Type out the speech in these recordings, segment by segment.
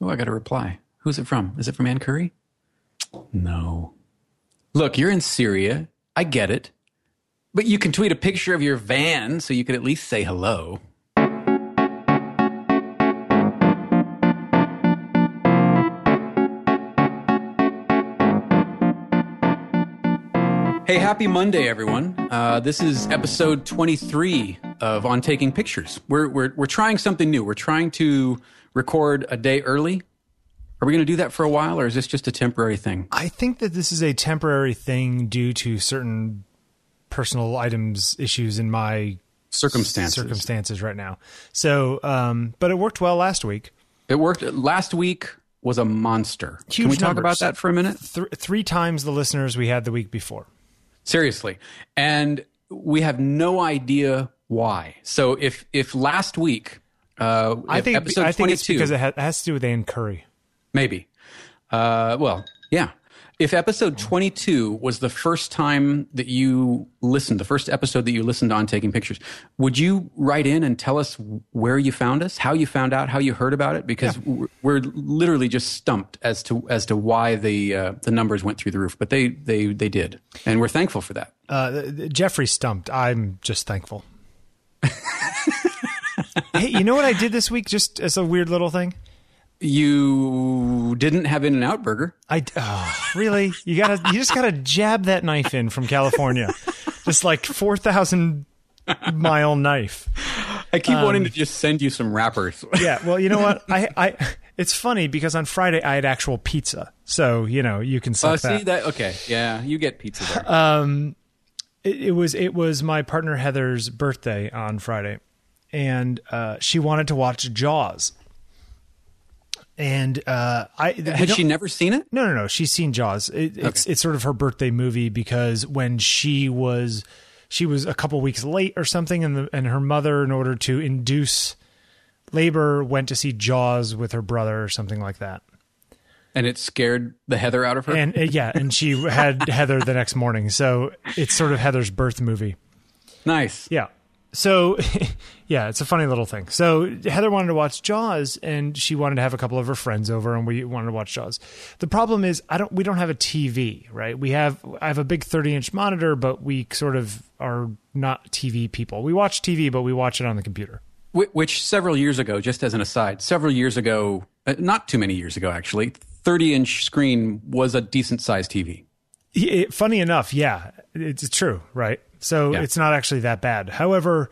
Oh, I got a reply. Who's it from? Is it from Ann Curry? No. Look, you're in Syria. I get it. But you can tweet a picture of your van so you could at least say hello. Hey, happy Monday, everyone. Uh, this is episode 23 of On Taking Pictures. We're, we're, we're trying something new. We're trying to record a day early. Are we going to do that for a while, or is this just a temporary thing? I think that this is a temporary thing due to certain personal items issues in my Circumstances. circumstances right now. So, um, but it worked well last week. It worked. Last week was a monster. Huge Can we talk numbers. about that for a minute? Th- three times the listeners we had the week before. Seriously. And we have no idea why. So if if last week uh I think episode I think it's 22 because it ha- has to do with Ann Curry. maybe. Uh well, yeah. If episode 22 was the first time that you listened, the first episode that you listened on taking pictures, would you write in and tell us where you found us, how you found out, how you heard about it? Because we're- we're literally just stumped as to as to why the uh, the numbers went through the roof, but they they they did, and we're thankful for that. Uh, Jeffery stumped. I'm just thankful. hey, you know what I did this week? Just as a weird little thing. You didn't have In-N-Out Burger. I oh, really you gotta you just gotta jab that knife in from California, just like four thousand mile knife. I keep wanting Um, to just send you some wrappers. Yeah, well, you know what? I I it's funny because on Friday I had actual pizza, so you know you can Uh, see that. that? Okay, yeah, you get pizza there. Um, it, it was it was my partner Heather's birthday on Friday, and uh, she wanted to watch Jaws. And uh, I Had she never seen it? No, no, no. She's seen Jaws. It, it's it's sort of her birthday movie because when she was she was a couple weeks late or something, and the and her mother, in order to induce labor, went to see Jaws with her brother or something like that. And it scared the heather out of her. And uh, yeah, and she had Heather the next morning, so it's sort of Heather's birth movie. nice. Yeah. So, yeah, it's a funny little thing. So Heather wanted to watch Jaws, and she wanted to have a couple of her friends over, and we wanted to watch Jaws. The problem is, I don't. We don't have a TV, right? We have. I have a big thirty-inch monitor, but we sort of are not TV people. We watch TV, but we watch it on the computer. Wh- Which several years ago, just as an aside, several years ago, uh, not too many years ago actually, 30 inch screen was a decent sized TV. It, funny enough, yeah, it's true, right? So Yeah. it's not actually that bad. However,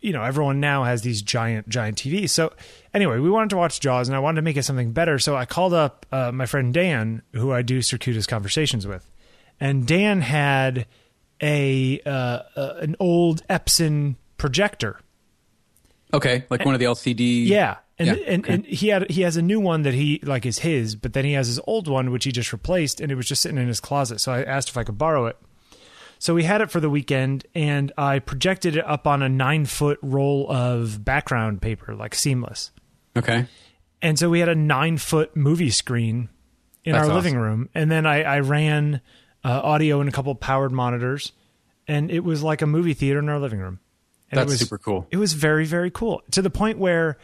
you know, everyone now has these giant, giant TVs. So anyway, we wanted to watch Jaws, and I wanted to make it something better. So I called up uh, my friend Dan, who I do circuitous conversations with, and Dan had a uh, uh, an old Epson projector. Okay, like one of the LCD. Yeah. And, Yeah, and, okay. and he had he has a new one that he like is his, but then he has his old one which he just replaced, and it was just sitting in his closet. So I asked if I could borrow it. So we had it for the weekend, and I projected it up on a nine foot roll of background paper, like seamless. Okay. And so we had a nine foot movie screen in That's our awesome. living room, and then I, I ran uh, audio in a couple powered monitors, and it was like a movie theater in our living room. And That's it was, super cool. It was very very cool to the point where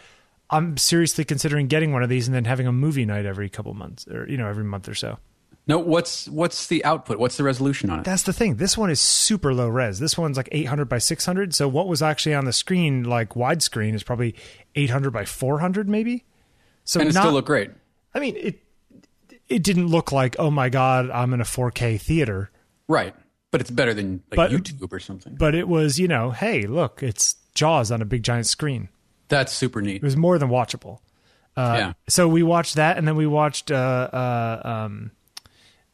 I'm seriously considering getting one of these and then having a movie night every couple months or you know every month or so. No, what's what's the output? What's the resolution on it? That's the thing. This one is super low res. This one's like 800 by 600. So what was actually on the screen, like widescreen, is probably 800 by 400, maybe. So and it not, still looked great. I mean, it it didn't look like oh my god, I'm in a 4K theater, Right. But it's better than like But- YouTube or something. but it was you know, hey, look, it's Jaws on a big giant screen. That's super neat. It was more than watchable. Uh, yeah. So we watched that, and then we watched uh, uh, um,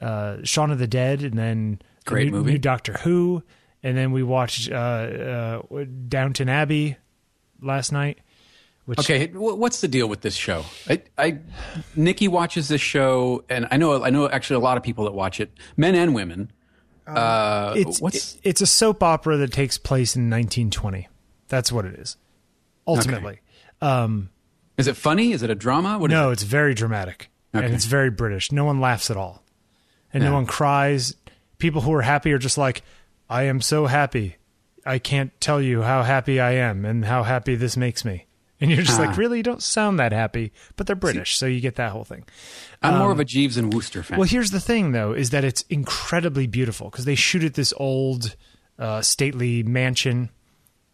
uh, Shaun of the Dead, and then the Great new, movie. new Doctor Who, and then we watched uh, uh, Downton Abbey last night. Which, Okay, what's the deal with this show? I, I, Nikki watches this show, and I know, I know actually a lot of people that watch it, men and women. Uh, it's what's it- it's a soap opera that takes place in 1920. That's what it is. Ultimately, um, is it funny? Is it a drama? What is no, it? it's very dramatic Okay. and it's very British. No one laughs at all, and no one cries. People who are happy are just like, "I am so happy. I can't tell you how happy I am and how happy this makes me." And you're just Ah. like, really, you don't sound that happy, but they're British, so you get that whole thing. I'm more Um, of a Jeeves and Wooster fan. Well, here's the thing, though, is that it's incredibly beautiful because they shoot at this old, uh, stately mansion,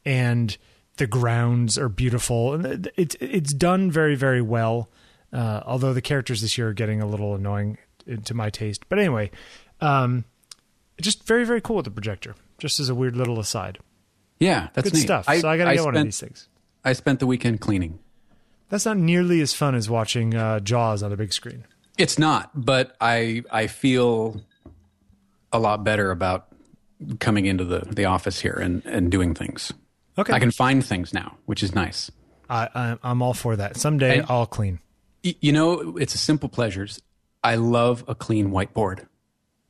and the grounds are beautiful, and it's it's done very very well. Uh, although the characters this year are getting a little annoying to my taste, but anyway, um, just very very cool with the projector. Just as a weird little aside, yeah, that's good neat. stuff. so I got to get one of these things. I spent the weekend cleaning. That's not nearly as fun as watching uh, Jaws on a big screen. It's not, but I I feel a lot better about coming into the, the office here and, and doing things. Okay, I can find things now, which is nice. I, I, I'm all for that. Someday And- I'll clean. You know, it's a simple pleasures. I love a clean whiteboard.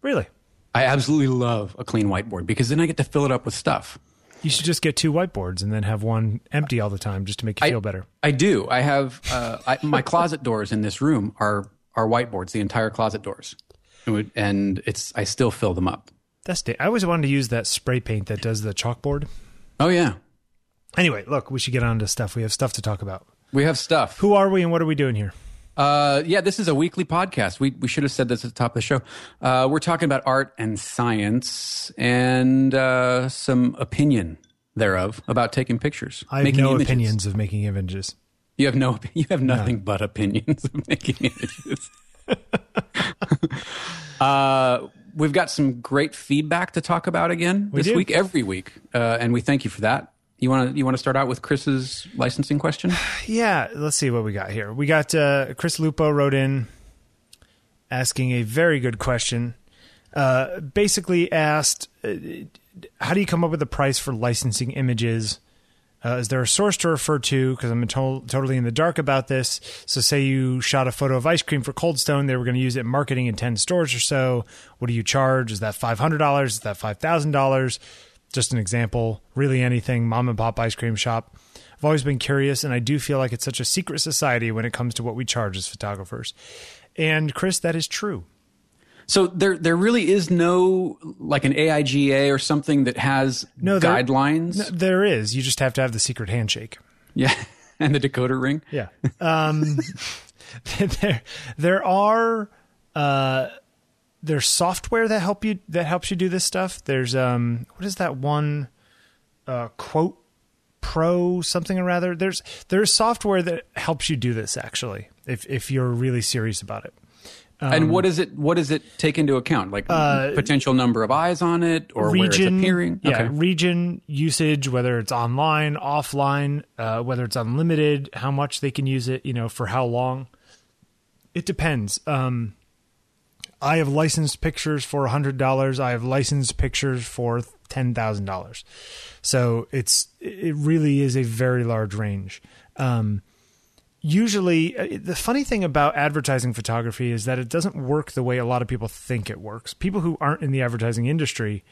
Really. I absolutely love a clean whiteboard because then I get to fill it up with stuff. You should just get two whiteboards and then have one empty all the time just to make you I- feel better. I do. I have uh, I, my closet doors in this room are are whiteboards. The entire closet doors, and it's I still fill them up. That's da- I always wanted to use that spray paint that does the chalkboard. Oh yeah, Anyway, look, we should get on to stuff. We have stuff to talk about. we have stuff. Who are we and what are we doing here? Uh, yeah, this is a weekly podcast. We we should have said this at the top of the show. Uh, we're talking about art and science and uh, some opinion thereof about taking pictures. I have making no images. opinions of making images. You have no. You have nothing but opinions of making images. uh, we've got some great feedback to talk about again this do. week, every week, uh, and we thank you for that. You want to you want to start out with Chris's licensing question? Yeah, let's see what we got here. We got uh, Chris Lupo wrote in asking a very good question. Uh, basically asked, uh, how do you come up with a price for licensing images? Uh, is there a source to refer to? Because I'm to- totally in the dark about this. So, say you shot a photo of ice cream for Cold Stone, they were going to use it in marketing in 10 stores or so. What do you charge? Is that $500? Is that $5,000? Just an example. Really anything, mom and pop ice cream shop. I've always been curious, and I do feel like it's such a secret society when it comes to what we charge as photographers. And, Chris, that is true. So there there really is no like an AIGA or something that has No, there- guidelines. No, there is. You just have to have the secret handshake. Yeah, and the decoder ring. Yeah. Um, there, there are uh, there's software that help you that helps you do this stuff. There's um, what is that one? Uh, quote pro something or rather. There's there's software that helps you do this actually. If if you're really serious about it. and what is it? What does it take into account? Like potential number of eyes on it, or where it's region, appearing. yeah, Okay. region usage, whether it's online, offline, uh, whether it's unlimited, how much they can use it, you know, for how long. It depends. Um, I have licensed pictures for hundred dollars. I have licensed pictures for ten thousand dollars. So it's it really is a very large range. Um, usually uh, the funny thing about advertising photography is that it doesn't work the way a lot of people think it works people who aren't in the advertising industry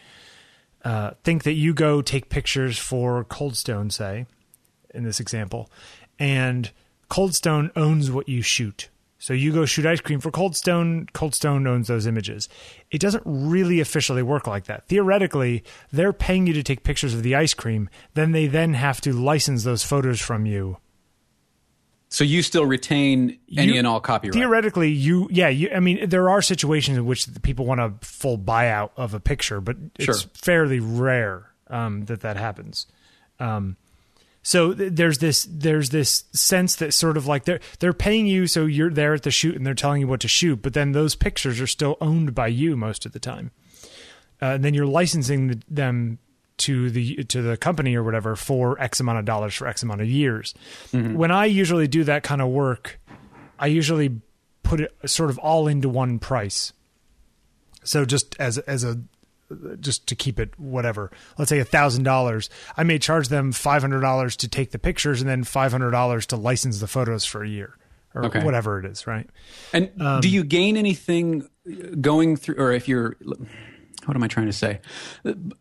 uh, think that you go take pictures for Cold Stone, say in this example and Cold Stone owns what you shoot so you go shoot ice cream for Cold Stone. Cold Stone owns those images. It doesn't really officially work like that. Theoretically they're paying you to take pictures of the ice cream. Then they then have to license those photos from you. So you still retain any You- and all copyright. theoretically you yeah you i mean there are situations in which people want a full buyout of a picture but it's Sure. fairly rare um, that that happens. Um, so th- there's this there's this sense that sort of like they're they're paying you so you're there at the shoot and they're telling you what to shoot but then those pictures are still owned by you most of the time uh, and then you're licensing the, them to the to the company or whatever for X amount of dollars for X amount of years. When I usually do that kind of work, I usually put it sort of all into one price. So just as as a just to keep it whatever, let's say a thousand dollars, I may charge them five hundred dollars to take the pictures and then five hundred dollars to license the photos for a year or Okay. whatever it is, right? And Um, do you gain anything going through, or if you're, what am I trying to say?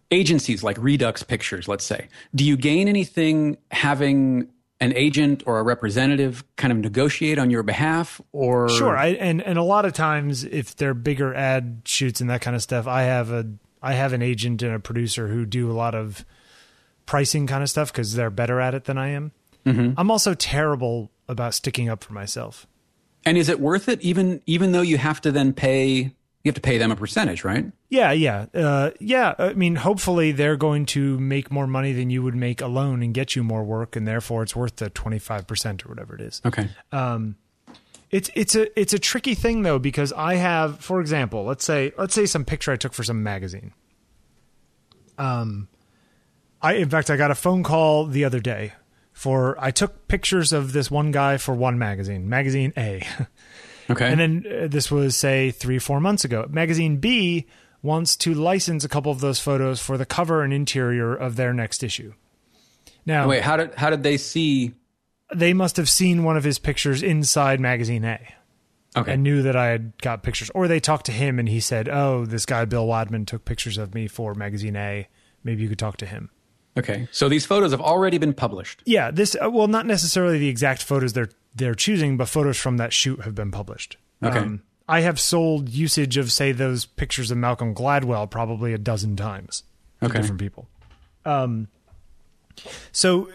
Agencies like Redux Pictures, let's say, do you gain anything having an agent or a representative kind of negotiate on your behalf, or Sure, I and and a lot of times if they're bigger ad shoots and that kind of stuff, I have a I have an agent and a producer who do a lot of pricing kind of stuff because they're better at it than I am. I'm also terrible about sticking up for myself. And is it worth it even even though you have to then pay you have to pay them a percentage, right? Yeah, yeah, uh, yeah. I mean, hopefully they're going to make more money than you would make alone and get you more work, and therefore it's worth the twenty five percent or whatever it is. Okay. It's it's a it's a tricky thing though because I have, for example, let's say let's say some picture I took for some magazine. Um, I in fact I got a phone call the other day for I took pictures of this one guy for one magazine, magazine A. Okay. And then uh, this was say three, four months ago. Magazine B wants to license a couple of those photos for the cover and interior of their next issue. Now, Wait, how did how did they see they must have seen one of his pictures inside magazine A Okay. and knew that I had got pictures, or they talked to him and he said, "Oh, this guy Bill Wadman took pictures of me for magazine A. Maybe you could talk to him." okay. So these photos have already been published. Yeah, this uh, well, not necessarily the exact photos they're they're choosing, but photos from that shoot have been published. Um, Okay. I have sold usage of say those pictures of Malcolm Gladwell probably a dozen times to Okay. different people. Um, so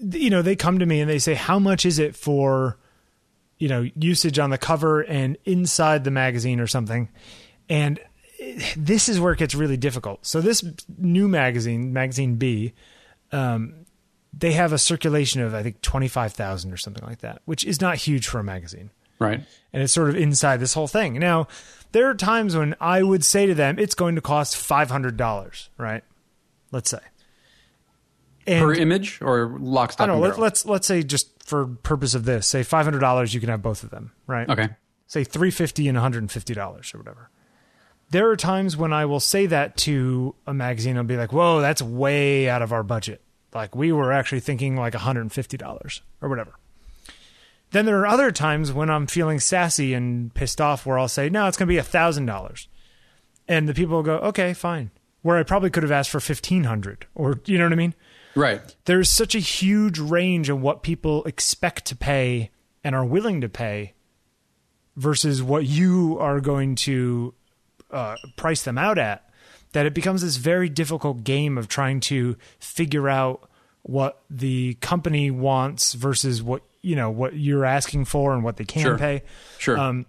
you know they come to me and they say, "How much is it for you know usage on the cover and inside the magazine or something?" And eh, this is where it gets really difficult. So this new magazine, magazine B, um, they have a circulation of I think twenty five thousand or something like that, which is not huge for a magazine. Right. And it's sort of inside this whole thing. Now, there are times when I would say to them, it's going to cost five hundred dollars, right? Let's say. And Per image or lock, stock, I don't know. Let, let's let's say just for purpose of this, say five hundred dollars, you can have both of them, right? Okay. say 350 and 150 dollars or whatever there are times when i will say that to a magazine i'll be like whoa that's way out of our budget like we were actually thinking like 150 dollars or whatever then there are other times when i'm feeling sassy and pissed off where i'll say no it's going to be a thousand dollars and the people will go okay fine where i probably could have asked for 1500 or you know what i mean Right. there's such a huge range of what people expect to pay and are willing to pay versus what you are going to uh, price them out at that it becomes this very difficult game of trying to figure out what the company wants versus what you know what you're asking for and what they can Sure. pay Sure. Um,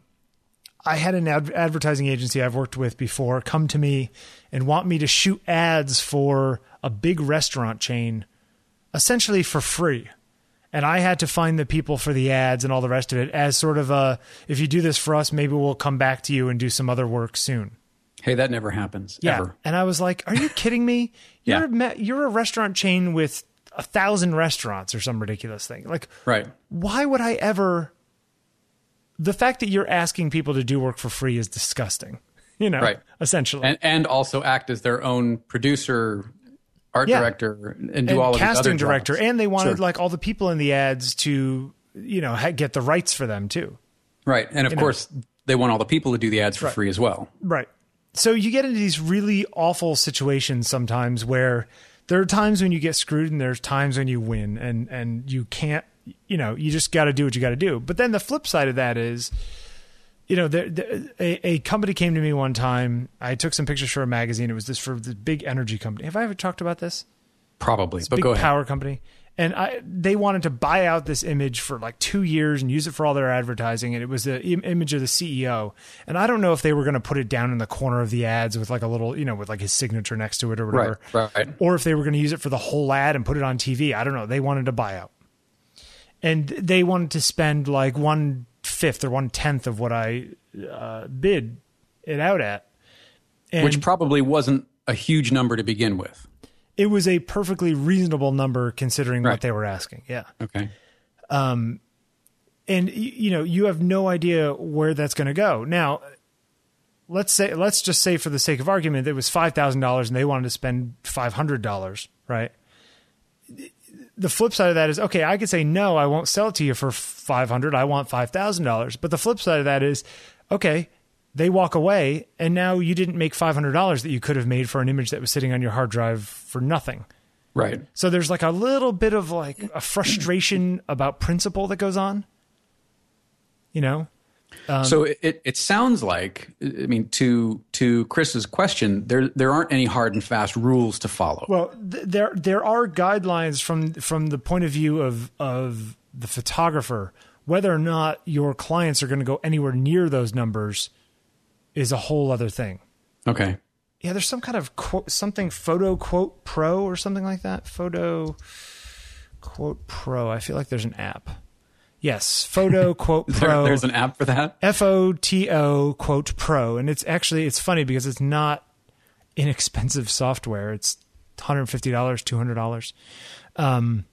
I had an ad- advertising agency I've worked with before come to me and want me to shoot ads for a big restaurant chain essentially for free. And I had to find the people for the ads and all the rest of it as sort of a if you do this for us, maybe we'll come back to you and do some other work soon. hey, that never happens. Yeah. Ever. And I was like, are you kidding me? You're, Yeah. a, you're a restaurant chain with a thousand restaurants or some ridiculous thing. Like, Right. why would I ever? The fact that you're asking people to do work for free is disgusting. You know, Right. essentially. And and also act as their own producer, art Yeah. director, and do and all of casting director, jobs. and they wanted Sure. like all the people in the ads to, you know, ha- get the rights for them too. Right. And of know. course, they want all the people to do the ads for Right. free as well. Right. So you get into these really awful situations sometimes where there are times when you get screwed and there's times when you win and and you can't you know, you just got to do what you got to do. But then the flip side of that is you know, there, there, a, a company came to me one time. I took some pictures for a magazine. It was this for the big energy company. Have I ever talked about this? Probably. but big go ahead. power company. And I, they wanted to buy out this image for like two years and use it for all their advertising. And it was the Im- image of the CEO. And I don't know if they were going to put it down in the corner of the ads with like a little, you know, with like his signature next to it or whatever. Right. Right. Or if they were going to use it for the whole ad and put it on TV. I don't know. They wanted to buy out. And they wanted to spend like one fifth or one tenth of what I uh, bid it out at. And Which probably wasn't a huge number to begin with. it was a perfectly reasonable number considering what they were asking. Yeah. Okay. and you know you have no idea where that's going to go now let's say let's just say for the sake of argument that it was $5000 and they wanted to spend $500 right the flip side of that is okay i could say no i won't sell it to you for 500 i want $5000 but the flip side of that is okay they walk away and now you didn't make $500 that you could have made for an image that was sitting on your hard drive for nothing Right. so there's like a little bit of like a frustration about principle that goes on. You know, Um, so it, it sounds like I mean to to Chris's question there there aren't any hard and fast rules to follow. Well, th- there there are guidelines from from the point of view of of the photographer. Whether or not your clients are going to go anywhere near those numbers is a whole other thing. Okay. Yeah, there's some kind of quote, something FotoQuote Pro or something like that. Photo quote pro. I feel like there's an app. Yes, photo quote There- pro. there's an app for that. F O T O quote pro, and it's actually it's funny because it's not inexpensive software. It's one hundred fifty dollars, two hundred dollars. Um,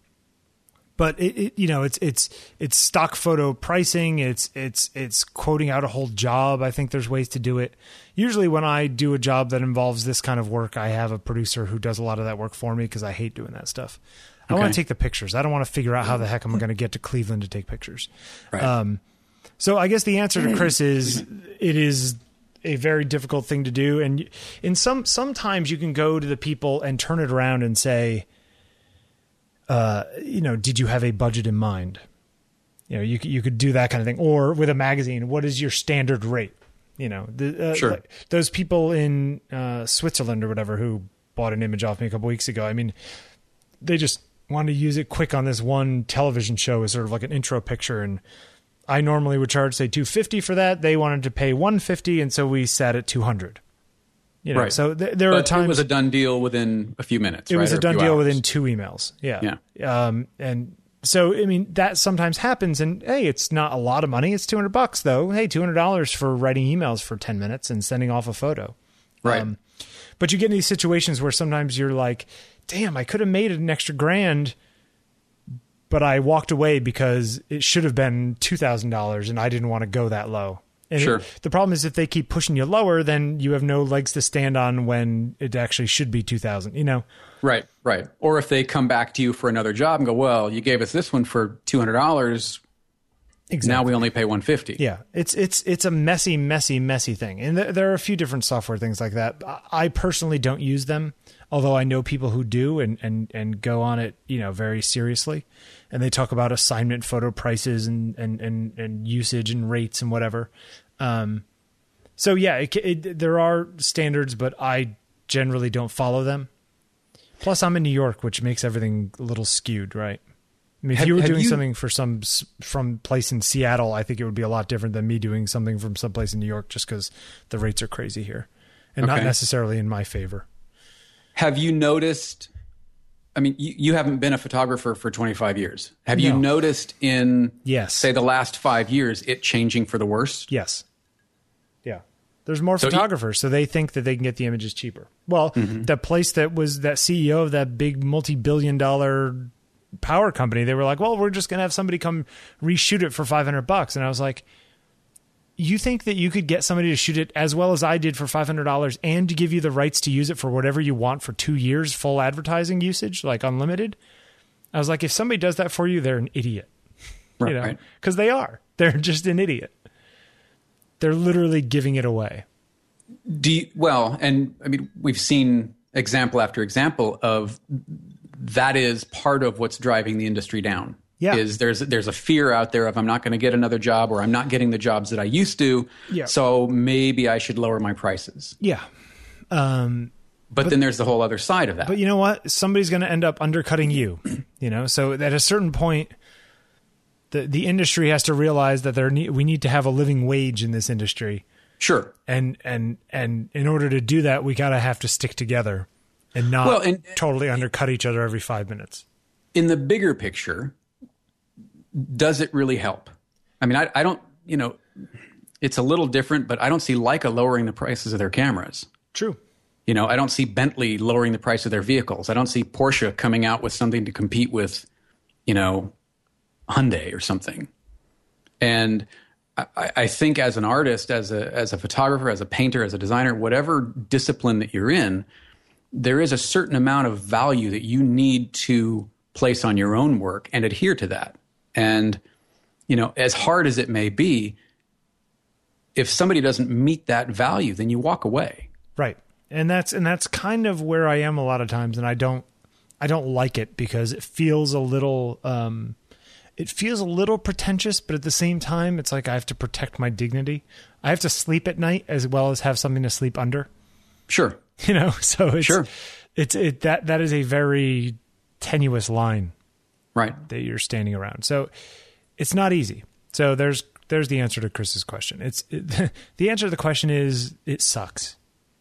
but it, it you know it's it's it's stock photo pricing. It's it's it's quoting out a whole job. I think there's ways to do it. Usually, when I do a job that involves this kind of work, I have a producer who does a lot of that work for me because I hate doing that stuff. I want to take the pictures. I don't want to figure out how the heck I'm going to get to Cleveland to take pictures. Right. Um, so I guess the answer to Chris is it is a very difficult thing to do, and in some sometimes you can go to the people and turn it around and say, uh, you know, did you have a budget in mind? You know, you could, you could do that kind of thing, or with a magazine, what is your standard rate? You know, the, uh, Sure. like those people in uh, Switzerland or whatever who bought an image off me a couple weeks ago. I mean, they just wanted to use it quick on this one television show as sort of like an intro picture and I normally would charge say 250 for that. They wanted to pay 150 and so we sat at 200. You know, Right. so th- there are times it was a done deal within a few minutes. it was a Or done few deal hours. within two emails. Yeah. Yeah. Um, and so, I mean, that sometimes happens and hey, it's not a lot of money. It's 200 bucks though. Hey, $200 for writing emails for 10 minutes and sending off a photo. Right. Um, but you get in these situations where sometimes you're like, damn, I could have made an extra grand, but I walked away because it should have been $2,000 and I didn't want to go that low. And Sure. it- the problem is if they keep pushing you lower, then you have no legs to stand on when it actually should be 2000, you know? Right, right. Or if they come back to you for another job and go, "Well, you gave us this one for two hundred dollars. Now we only pay one fifty. Yeah, it's it's it's a messy, messy, messy thing, and th- there are a few different software things like that. I- I personally don't use them, although I know people who do and and and go on it, you know, very seriously, and they talk about assignment photo prices and and and, and usage and rates and whatever. Um, so yeah, it, it, there are standards, but I generally don't follow them. Plus, I'm in New York, which makes everything a little skewed, right? I mean, if Have- you were doing you- something for some from place in Seattle, I think it would be a lot different than me doing something from someplace in New York, just because the rates are crazy here, and not necessarily in my favor. Have you noticed? I mean, you, you haven't been a photographer for twenty five years. Have you noticed in Yes. say the last five years it changing for the worse? Yes. Yeah. There's more So photographers, so they think that they can get the images cheaper. Well, Mm-hmm. the place that was that CEO of that big multi-billion dollar power company, they were like, "Well, we're just going to have somebody come reshoot it for 500 bucks." And I was like, "You think that you could get somebody to shoot it as well as I did for $500 and to give you the rights to use it for whatever you want for 2 years full advertising usage, like unlimited?" I was like, "If somebody does that for you, they're an idiot." Right. you know, right. because they are. They're just an idiot. They're literally giving it away. Do you, well, and I mean, we've seen example after example of that is part of what's driving the industry down. Yeah. Is there's there's a fear out there of I'm not going to get another job or I'm not getting the jobs that I used to. Yeah. So maybe I should lower my prices. Yeah. Um, But, then there's the whole other side of that. but you know what? Somebody's going to end up undercutting you. You know, so at a certain point, the the industry has to realize that there ne- we need to have a living wage in this industry, sure. and and and in order to do that, we gotta have to stick together and not Well, and- totally undercut each other every five minutes. in the bigger picture, does it really help? I mean, I, I don't, you know, it's a little different, but I don't see Leica lowering the prices of their cameras. True. You know, I don't see Bentley lowering the price of their vehicles. I don't see Porsche coming out with something to compete with, you know, Hyundai or something. And I, I think as an artist, as a as a photographer, as a painter, as a designer, whatever discipline that you're in, there is a certain amount of value that you need to place on your own work and adhere to that. And you know, as hard as it may be, if somebody doesn't meet that value, then you walk away. Right. And that's and that's kind of where I am a lot of times and I don't I don't like it because it feels a little um it feels a little pretentious, but at the same time, it's like I have to protect my dignity. I have to sleep at night as well as have something to sleep under. Sure. You know, so it's Sure. it's it that that is a very tenuous line Right. that you're standing around. So it's not easy. So there's there's the answer to Chris's question. It's it, the answer to the question is it sucks.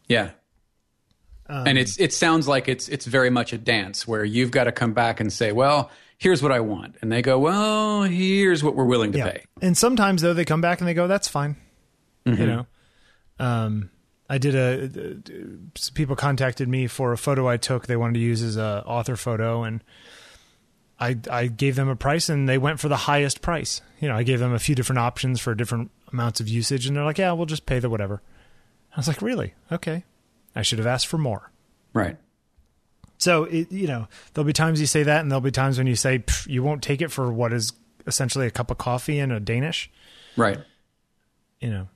Yeah. and it's it sounds like it's it's very much a dance where you've got to come back and say, well, here's what I want, and they go, well, here's what we're willing to pay. And sometimes though they come back and they go, "That's fine." Mm-hmm. You know, um, I did a. people contacted me for a photo I took. They wanted to use as a author photo, and I I gave them a price, and they went for the highest price. You know, I gave them a few different options for different amounts of usage, and they're like, "Yeah, we'll just pay the whatever." I was like, "Really? Okay." I should have asked for more. Right. So it, you know, there'll be times you say that, and there'll be times when you say you won't take it for what is essentially a cup of coffee and a Danish. Right. You know,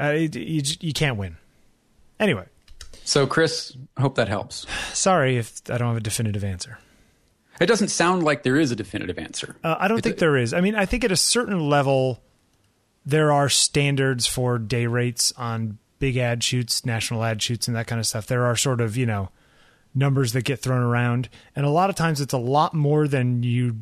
uh, it, you you can't win. Anyway, So, Chris, hope that helps. sorry if I don't have a definitive answer. It doesn't sound like there is a definitive answer. Uh, I don't think there is. I mean, I think at a certain level, there are standards for day rates on big ad shoots, national ad shoots, and that kind of stuff. There are sort of you know numbers that get thrown around, and a lot of times it's a lot more than you.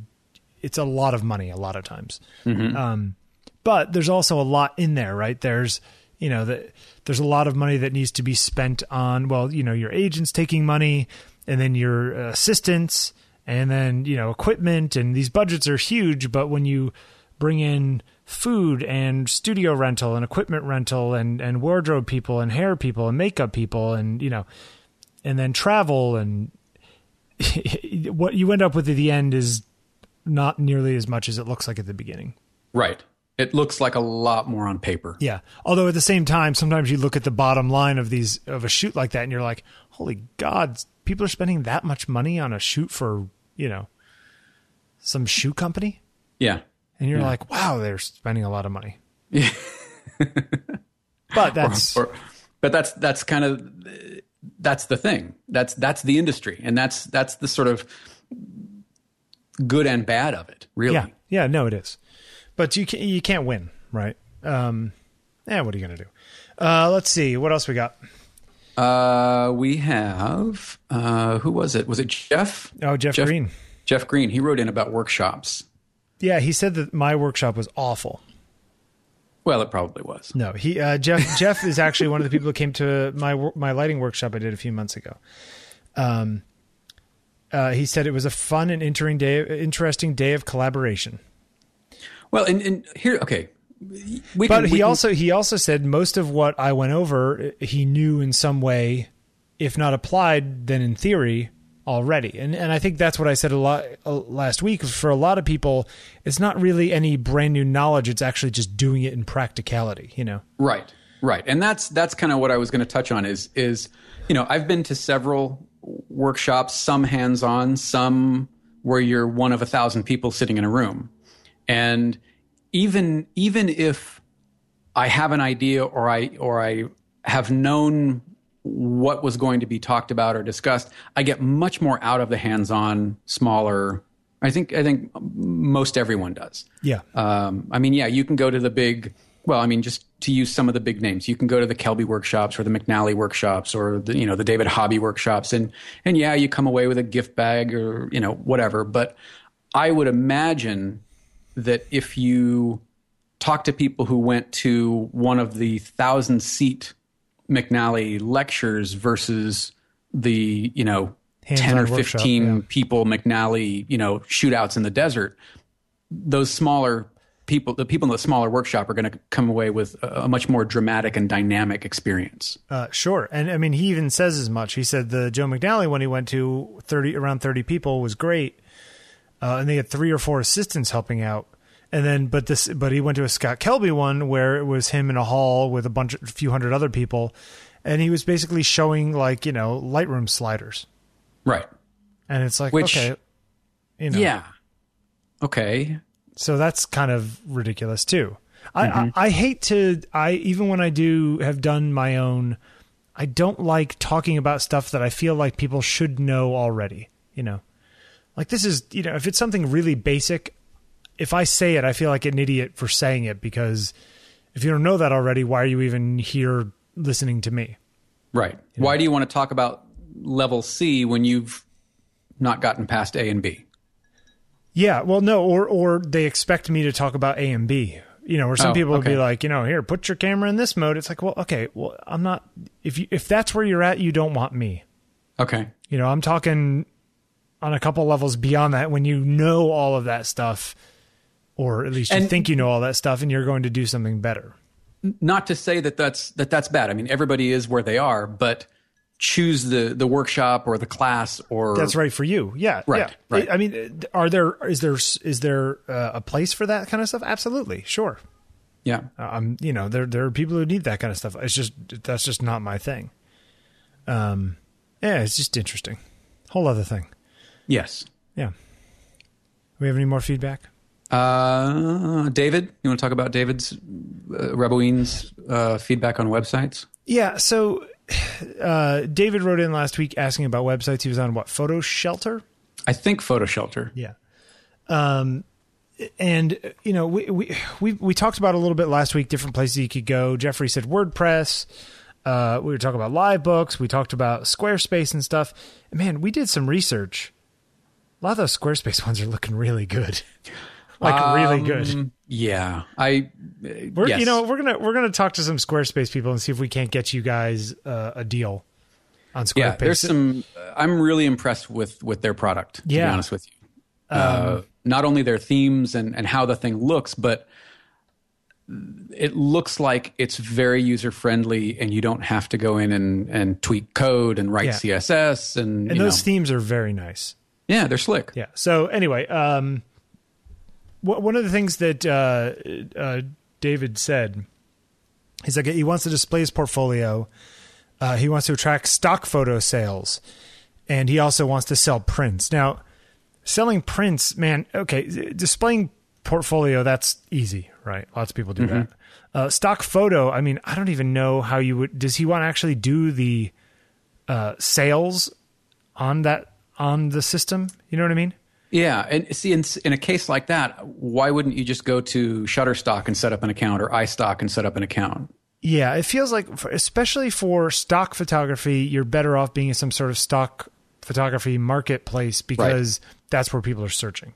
It's a lot of money. A lot of times, um, but there's also a lot in there, right? There's you know the, there's a lot of money that needs to be spent on well, you know, your agents taking money, and then your assistants, and then you know equipment, and these budgets are huge. But when you bring in food and studio rental and equipment rental and and wardrobe people and hair people and makeup people and you know and then travel and what you end up with at the end is not nearly as much as it looks like at the beginning. Right. It looks like a lot more on paper. Yeah. Although at the same time, sometimes you look at the bottom line of these of a shoot like that, and you're like, "Holy God, people are spending that much money on a shoot for you know some shoe company," Yeah. and you're Yeah. like, "Wow, they're spending a lot of money." Yeah. but that's Or- but that's that's kind of that's the thing. That's that's the industry, and that's that's the sort of good and bad of it. Really. yeah, yeah. No, it is. But you can, you can't win, right? Um, yeah. What are you gonna do? Uh, let's see. What else we got? Uh, we have uh, who was it? Was it Jeff? Oh, Jeff, Green. Jeff Green. He wrote in about workshops. Yeah, he said that my workshop was awful. Well, it probably was. No, he uh, Jeff Jeff is actually one of the people who came to my my lighting workshop I did a few months ago. Um, uh, he said it was a fun and interesting day, interesting day of collaboration. Well, and, and here, okay, we But can, he can- also he also said most of what I went over he knew in some way, if not applied, then in theory already. And and I think that's what I said a lot uh, last week. For a lot of people, it's not really any brand new knowledge. It's actually just doing it in practicality. You know. Right, right, and that's that's kind of what I was going to touch on. Is is you know I've been to several workshops, some hands on, some where you're one of a thousand people sitting in a room, and even even if I have an idea or I or I have known what was going to be talked about or discussed, I get much more out of the hands-on, smaller. I think I think most everyone does. Yeah. Um, I mean, yeah, you can go to the big. Well, I mean, just to use some of the big names, you can go to the Kelby workshops or the McNally workshops or the you know the David Hobby workshops, and and yeah, you come away with a gift bag or you know whatever. But I would imagine that if you talk to people who went to one of the thousand seat McNally lectures versus the you know ten Hands-on or workshop, fifteen yeah. people McNally you know shootouts in the desert, those smaller people, the people in the smaller workshop are going to come away with a, a much more dramatic and dynamic experience. Uh, sure, and I mean he even says as much. He said the Joe McNally one he went to thirty around thirty people was great, uh, and they had three or four assistants helping out. And then, but this, but he went to a Scott Kelby one where it was him in a hall with a bunch, of, a few hundred other people, and he was basically showing like you know Lightroom sliders, Right. and it's like Which- okay, you know, Yeah. Okay. So that's kind of ridiculous too. I, I I hate to I even when I do have done my own, I don't like talking about stuff that I feel like people should know already. You know, like this is you know if it's something really basic, if I say it, I feel like an idiot for saying it because if you don't know that already, why are you even here listening to me? Right. Why do you want to talk about level C when you've not gotten past A and B? Yeah, well, no, or or they expect me to talk about A and B. You know, or some Oh, people would be like, you know, here, put your camera in this mode. It's like, well, okay, well, I'm not. If you if that's where you're at, you don't want me. Okay. You know, I'm talking on a couple levels beyond that when you know all of that stuff, or at least you And- think you know all that stuff, and you're going to do something better. Not to say that that's that that's bad. I mean, everybody is where they are, but choose the the workshop or the class or That's right for you. Yeah, Right, yeah. right. I mean, are there is there is there uh, a place for that kind of stuff? Absolutely, sure. Yeah. um you know there there are people who need that kind of stuff it's just that's just not my thing um yeah it's just interesting whole other thing Yes. yeah. We have any more feedback? Uh, David, you want to talk about David's uh, uh, feedback on websites? yeah so uh david wrote in last week asking about websites. He was on what photo shelter I think Photo Shelter. yeah. Um and you know we we we, we talked about a little bit last week different places you could go. Jeffery said wordpress uh, we were talking about live books. We talked about squarespace and stuff. Man we did some research lot of those squarespace ones are looking really good like really good Um, Yeah, I. uh, we're, yes. you know we're gonna we're gonna talk to some squarespace people and see if we can't get you guys uh, a deal on squarespace yeah, there's some. Uh, I'm really impressed with with their product. To be Yeah. honest with you, uh, not only their themes and and how the thing looks, but it looks like it's very user friendly, and you don't have to go in and and tweak code and write Yeah. CSS and, and those know, themes are very nice yeah, they're slick. Yeah. So anyway, um, wh- one of the things that uh, uh, David said, he's like he wants to display his portfolio. Uh, he wants to attract stock photo sales, and he also wants to sell prints. Now, selling prints, man, okay, displaying portfolio that's easy, right? Lots of people do that. Uh, stock photo, I mean, I don't even know how you would. Does he want to actually do the uh, sales on that on the system? You know what I mean? Yeah, and see, in, in a case like that, why wouldn't you just go to Shutterstock and set up an account, or iStock and set up an account? Yeah, it feels like, for, especially for stock photography, you're better off being in some sort of stock photography marketplace because that's where people are searching.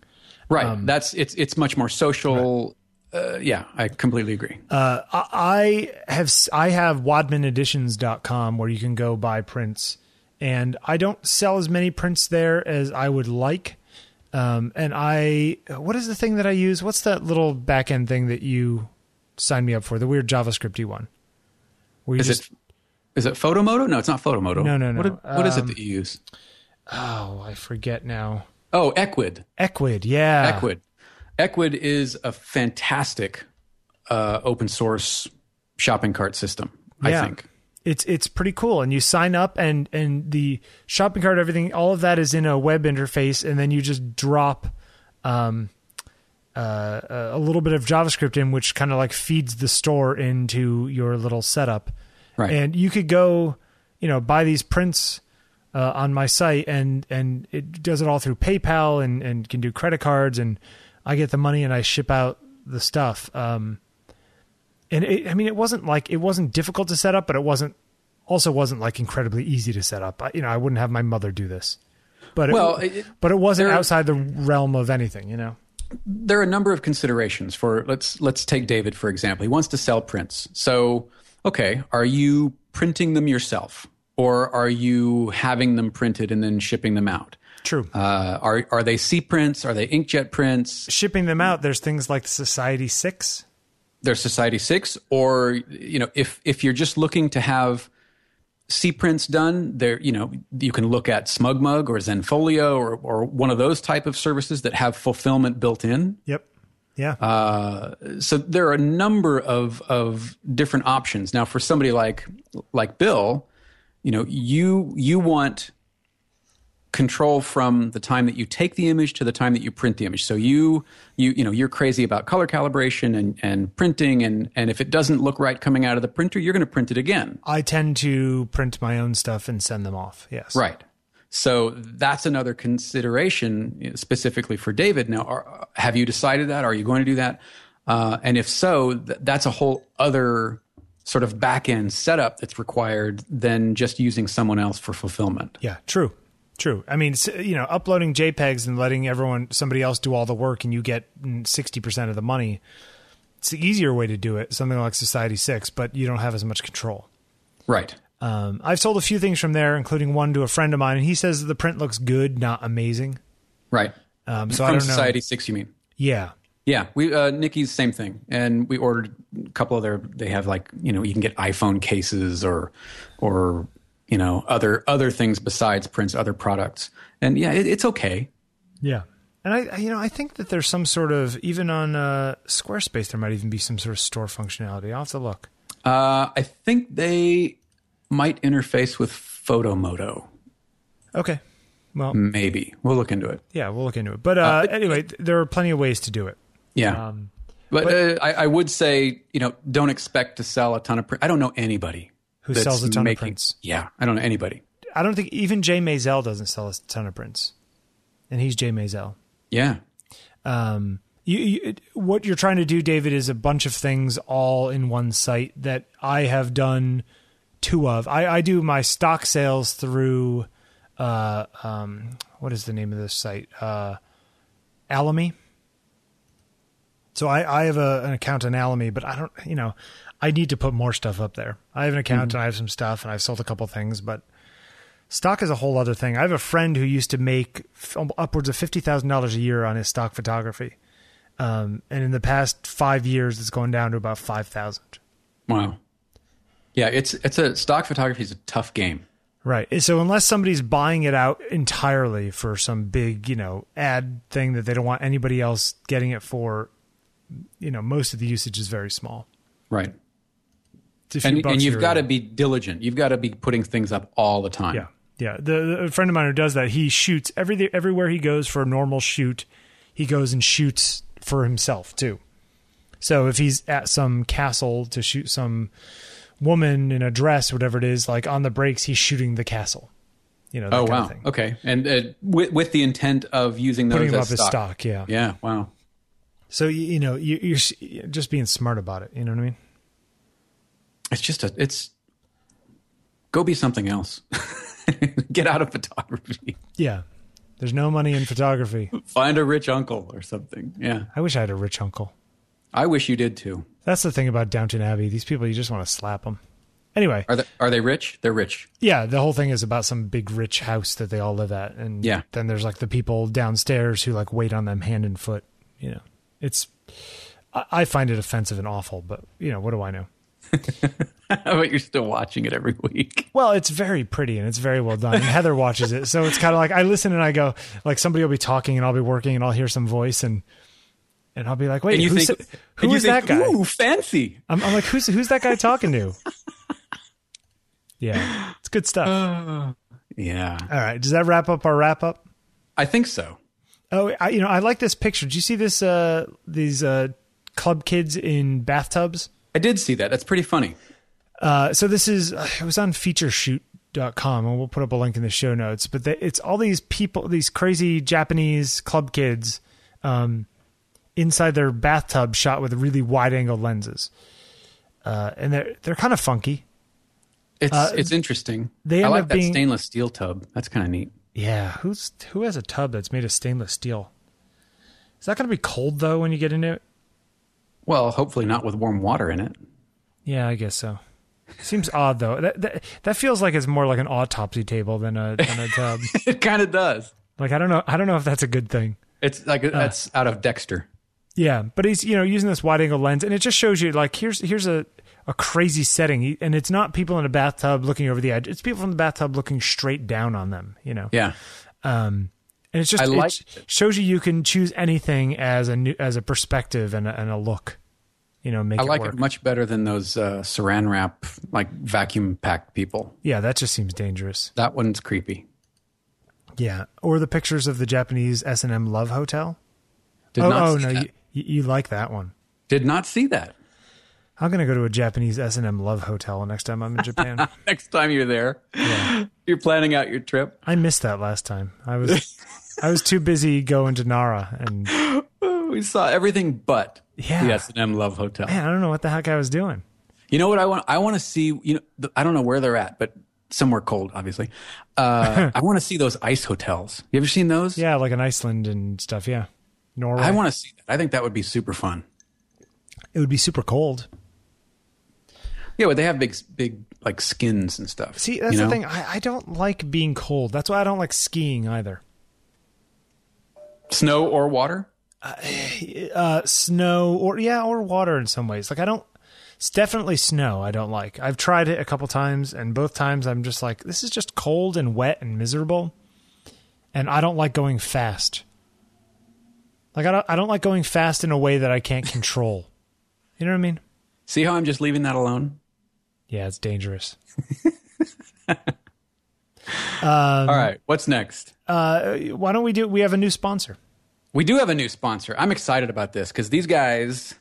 Right. Um, That's it's it's much more social. Uh, yeah, I completely agree. Uh, I I have I have wadmaneditions.com where you can go buy prints, and I don't sell as many prints there as I would like. Um, and I, what is the thing that I use? What's that little back end thing that you signed me up for? The weird JavaScripty one. Where you is just it is it Photomoto? No, it's not Photomoto. No, no, no. What, what is it Um, that you use? oh, I forget now. Oh, Ecwid. Ecwid, yeah. Ecwid. Ecwid is a fantastic uh, open source shopping cart system. Yeah. I think. It's it's pretty cool, and you sign up, and and the shopping cart, everything, all of that is in a web interface, and then you just drop, um, uh, a little bit of JavaScript in, which kind of like feeds the store into your little setup, Right. and you could go, you know, buy these prints. Uh, on my site and and it does it all through PayPal and and can do credit cards and I get the money and I ship out the stuff. Um, and it, I mean, it wasn't like it wasn't difficult to set up, but it wasn't also wasn't like incredibly easy to set up. I, you know, I wouldn't have my mother do this, but it, Well, it- but it wasn't there- outside the realm of anything. You know, there are a number of considerations for let's let's take David for example. He wants to sell prints. So, okay, are you printing them yourself or are you having them printed and then shipping them out? true. Uh, are are they C prints? Are they inkjet prints? Shipping them out, there's things like Society Six. They're Society Six, or you know, if if you're just looking to have C prints done, there you know you can look at SmugMug or Zenfolio or or one of those type of services that have fulfillment built in. Yep. Yeah. Uh, so there are a number of of different options. Now, for somebody like like Bill, you know, you you want control from the time that you take the image to the time that you print the image. So you you you know you're crazy about color calibration and and printing and and if it doesn't look right coming out of the printer, you're going to print it again. I tend to print my own stuff and send them off. Yes. Right. So that's another consideration specifically for David. Now, are, have you decided that? Are you going to do that? Uh, and if so, th- that's a whole other sort of back end setup that's required than just using someone else for fulfillment. Yeah, true. True. I mean, you know, uploading JPEGs and letting everyone, somebody else do all the work and you get 60% of the money. It's the easier way to do it, something like Society 6, but you don't have as much control. Right. Um, I've sold a few things from there, including one to a friend of mine, and he says the print looks good, not amazing. Right. Um, so From I don't Society know. 6, you mean? Yeah. Yeah, we uh, Nikki's same thing, and we ordered a couple of their. They have like you know you can get iPhone cases or or you know other other things besides prints, other products, and yeah, it, it's okay. Yeah. And I, I, you know, I think that there's some sort of even on uh, Squarespace there might even be some sort of store functionality. I'll have to look. Uh, I think they might interface with Fotomoto. Okay. Well, Maybe we'll look into it. yeah, we'll look into it. But uh, anyway, there are plenty of ways to do it. Yeah, Um, but, uh, I, I would say you know don't expect to sell a ton of print. I don't know anybody Who sells a ton of prints? Yeah, I don't know anybody. I don't think even Jay Maisel doesn't sell a ton of prints, and he's Jay Maisel. Yeah, Um, you, you, what you're trying to do, David, is a bunch of things all in one site that I have done two of. I, I do my stock sales through, uh, um, what is the name of this site? Uh, Alamy. So I, I have a, an account on Alamy, but I don't, you know, I need to put more stuff up there. I have an account and I have some stuff and I've sold a couple things, but stock is a whole other thing. I have a friend who used to make f- upwards of fifty thousand dollars a year on his stock photography, um, and in the past five years, it's gone down to about five thousand. wow. Yeah, it's it's a stock photography is a tough game. Right. So unless somebody's buying it out entirely for some big, you know, ad thing that they don't want anybody else getting it for, you know, most of the usage is very small. Right. It's a few And, and you've got to be diligent. You've got to be putting things up all the time. Yeah, yeah. The, the a friend of mine who does that, he shoots every everywhere he goes for a normal shoot, he goes and shoots for himself too. So if he's at some castle to shoot some woman in a dress, whatever it is, like on the breaks, he's shooting the castle. You know. That Oh kind wow. Of thing. Okay. And uh, with with the intent of using those Putting up as as stock. stock. Yeah. Yeah. Wow. So you, you know you, you're just being smart about it. You know what I mean? It's just a. It's go be something else. Get out of photography. Yeah. There's no money in photography. Find a rich uncle or something. Yeah. I wish I had a rich uncle. I wish you did too. That's the thing about Downton Abbey. These people, you just want to slap them. Anyway, Are they are they rich? They're rich. yeah, the whole thing is about some big rich house that they all live at, and Yeah. then there's like the people downstairs who like wait on them hand and foot. You know, it's I, I find it offensive and awful, but you know, what do I know? But you're still watching it every week. Well, it's very pretty and it's very well done. And Heather watches it, so it's kind of like I listen and I go, like somebody will be talking and I'll be working and I'll hear some voice and and I'll be like, wait, who's think that- and who you is think, that guy? Ooh, fancy. I'm, I'm like, who's who's that guy talking to? yeah, it's good stuff. Uh, yeah. All right, does that wrap up our wrap up? I think so. Oh, I, you know, I like this picture. Do you see this? Uh, these uh, club kids in bathtubs. I did see that. That's pretty funny. Uh, so this is uh, it was on featureshoot.com and we'll put up a link in the show notes. But the, it's all these people, these crazy Japanese club kids, um, inside their bathtub shot with really wide angle lenses. Uh, and they're they're kind of funky. It's it's interesting. Uh, they I end like up that being- stainless steel tub. That's kind of neat. Yeah, who's who has a tub that's made of stainless steel? Is that going to be cold though when you get into it? Well, hopefully not with warm water in it. Yeah, I guess so. Seems odd though. That, that that feels like it's more like an autopsy table than a than a tub. it kind of does. like I don't know. I don't know if that's a good thing. It's like Uh. that's out of Dexter. Yeah, but he's you know using this wide angle lens, and it just shows you like here's here's a a crazy setting, and it's not people in a bathtub looking over the edge. It's people from the bathtub looking straight down on them. You know. Yeah. Um, and it's just I like sh- shows you you can choose anything as a new as a perspective and a, and a look. You know, make I it like work. it much better than those uh, saran wrap like vacuum packed people. Yeah, that just seems dangerous. That one's creepy. Yeah, or the pictures of the Japanese S and M Love Hotel. Did oh, not oh see no, you, you you like that one? Did not see that. I'm gonna go to a Japanese S and M Love Hotel next time I'm in Japan. Next time you're there, you're planning out your trip. I missed that last time. I was I was too busy going to Nara, and We saw everything but Yeah. the S&M Love Hotel. man, I don't know what the heck I was doing. You know what I want? I want to see. You know, the, I don't know where they're at, but somewhere cold, obviously. Uh, I want to see those ice hotels. You ever seen those? Yeah, like in Iceland and stuff. Yeah, Norway. I want to see that. I think that would be super fun. it would be super cold. Yeah, but they have big, big like skins and stuff. See, that's you know? the thing. I, I don't like being cold. That's why I don't like skiing either. Snow or water? Uh, snow or yeah, or water in some ways. Like I don't. It's definitely snow. I don't like. I've tried it a couple times, and both times I'm just like, this is just cold and wet and miserable, and I don't like going fast. Like I don't. I don't like going fast in a way that I can't control. You know what I mean? See how I'm just leaving that alone? Yeah, it's dangerous. All right, what's next? Uh, why don't we do? We have a new sponsor. We do have a new sponsor. I'm excited about this because these guys,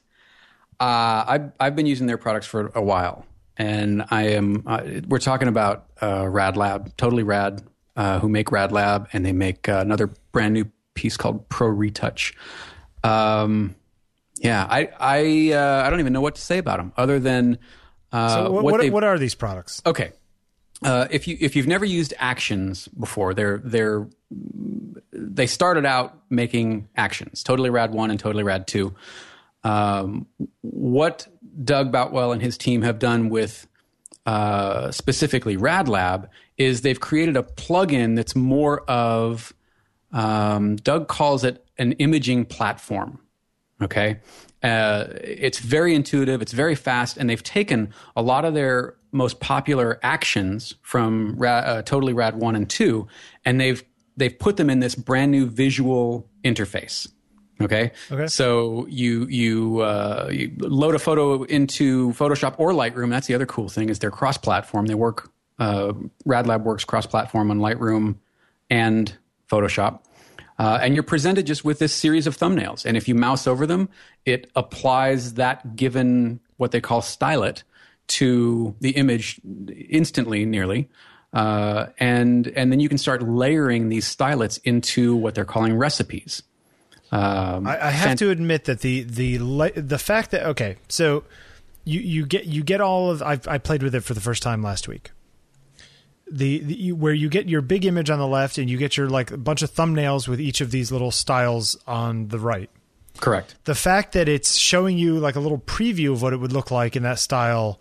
uh, I've I've been using their products for a while, and I am. Uh, we're talking about uh, Rad Lab, totally rad, uh, who make Rad Lab, and they make uh, another brand new piece called Pro Retouch. Um, yeah, I I uh, I don't even know what to say about them other than uh, So what what, what, what are these products? Okay. Uh, if you if you've never used actions before, they're they're they started out making actions, Totally Rad One and Totally Rad Two. Um, what Doug Boutwell and his team have done with uh, specifically Rad Lab is they've created a plugin that's more of um, Doug calls it an imaging platform. Okay. Uh, it's very intuitive, it's very fast, and they've taken a lot of their most popular actions from Ra- uh, Totally Rad 1 and 2, and they've they've put them in this brand new visual interface. Okay. Okay. So you you, uh, you load a photo into Photoshop or Lightroom. That's the other cool thing is they're cross-platform. They work. Uh, RadLab works cross-platform on Lightroom and Photoshop. Uh, and you're presented just with this series of thumbnails. And if you mouse over them, it applies that given what they call stylet to the image instantly, nearly. Uh, and and then you can start layering these stylets into what they're calling recipes. Um, I, I have to admit that the the the fact that okay, so you you get you get all of I've, I played with it for the first time last week. The, the you, where you get your big image on the left and you get your like a bunch of thumbnails with each of these little styles on the right. correct. The fact that it's showing you like a little preview of what it would look like in that style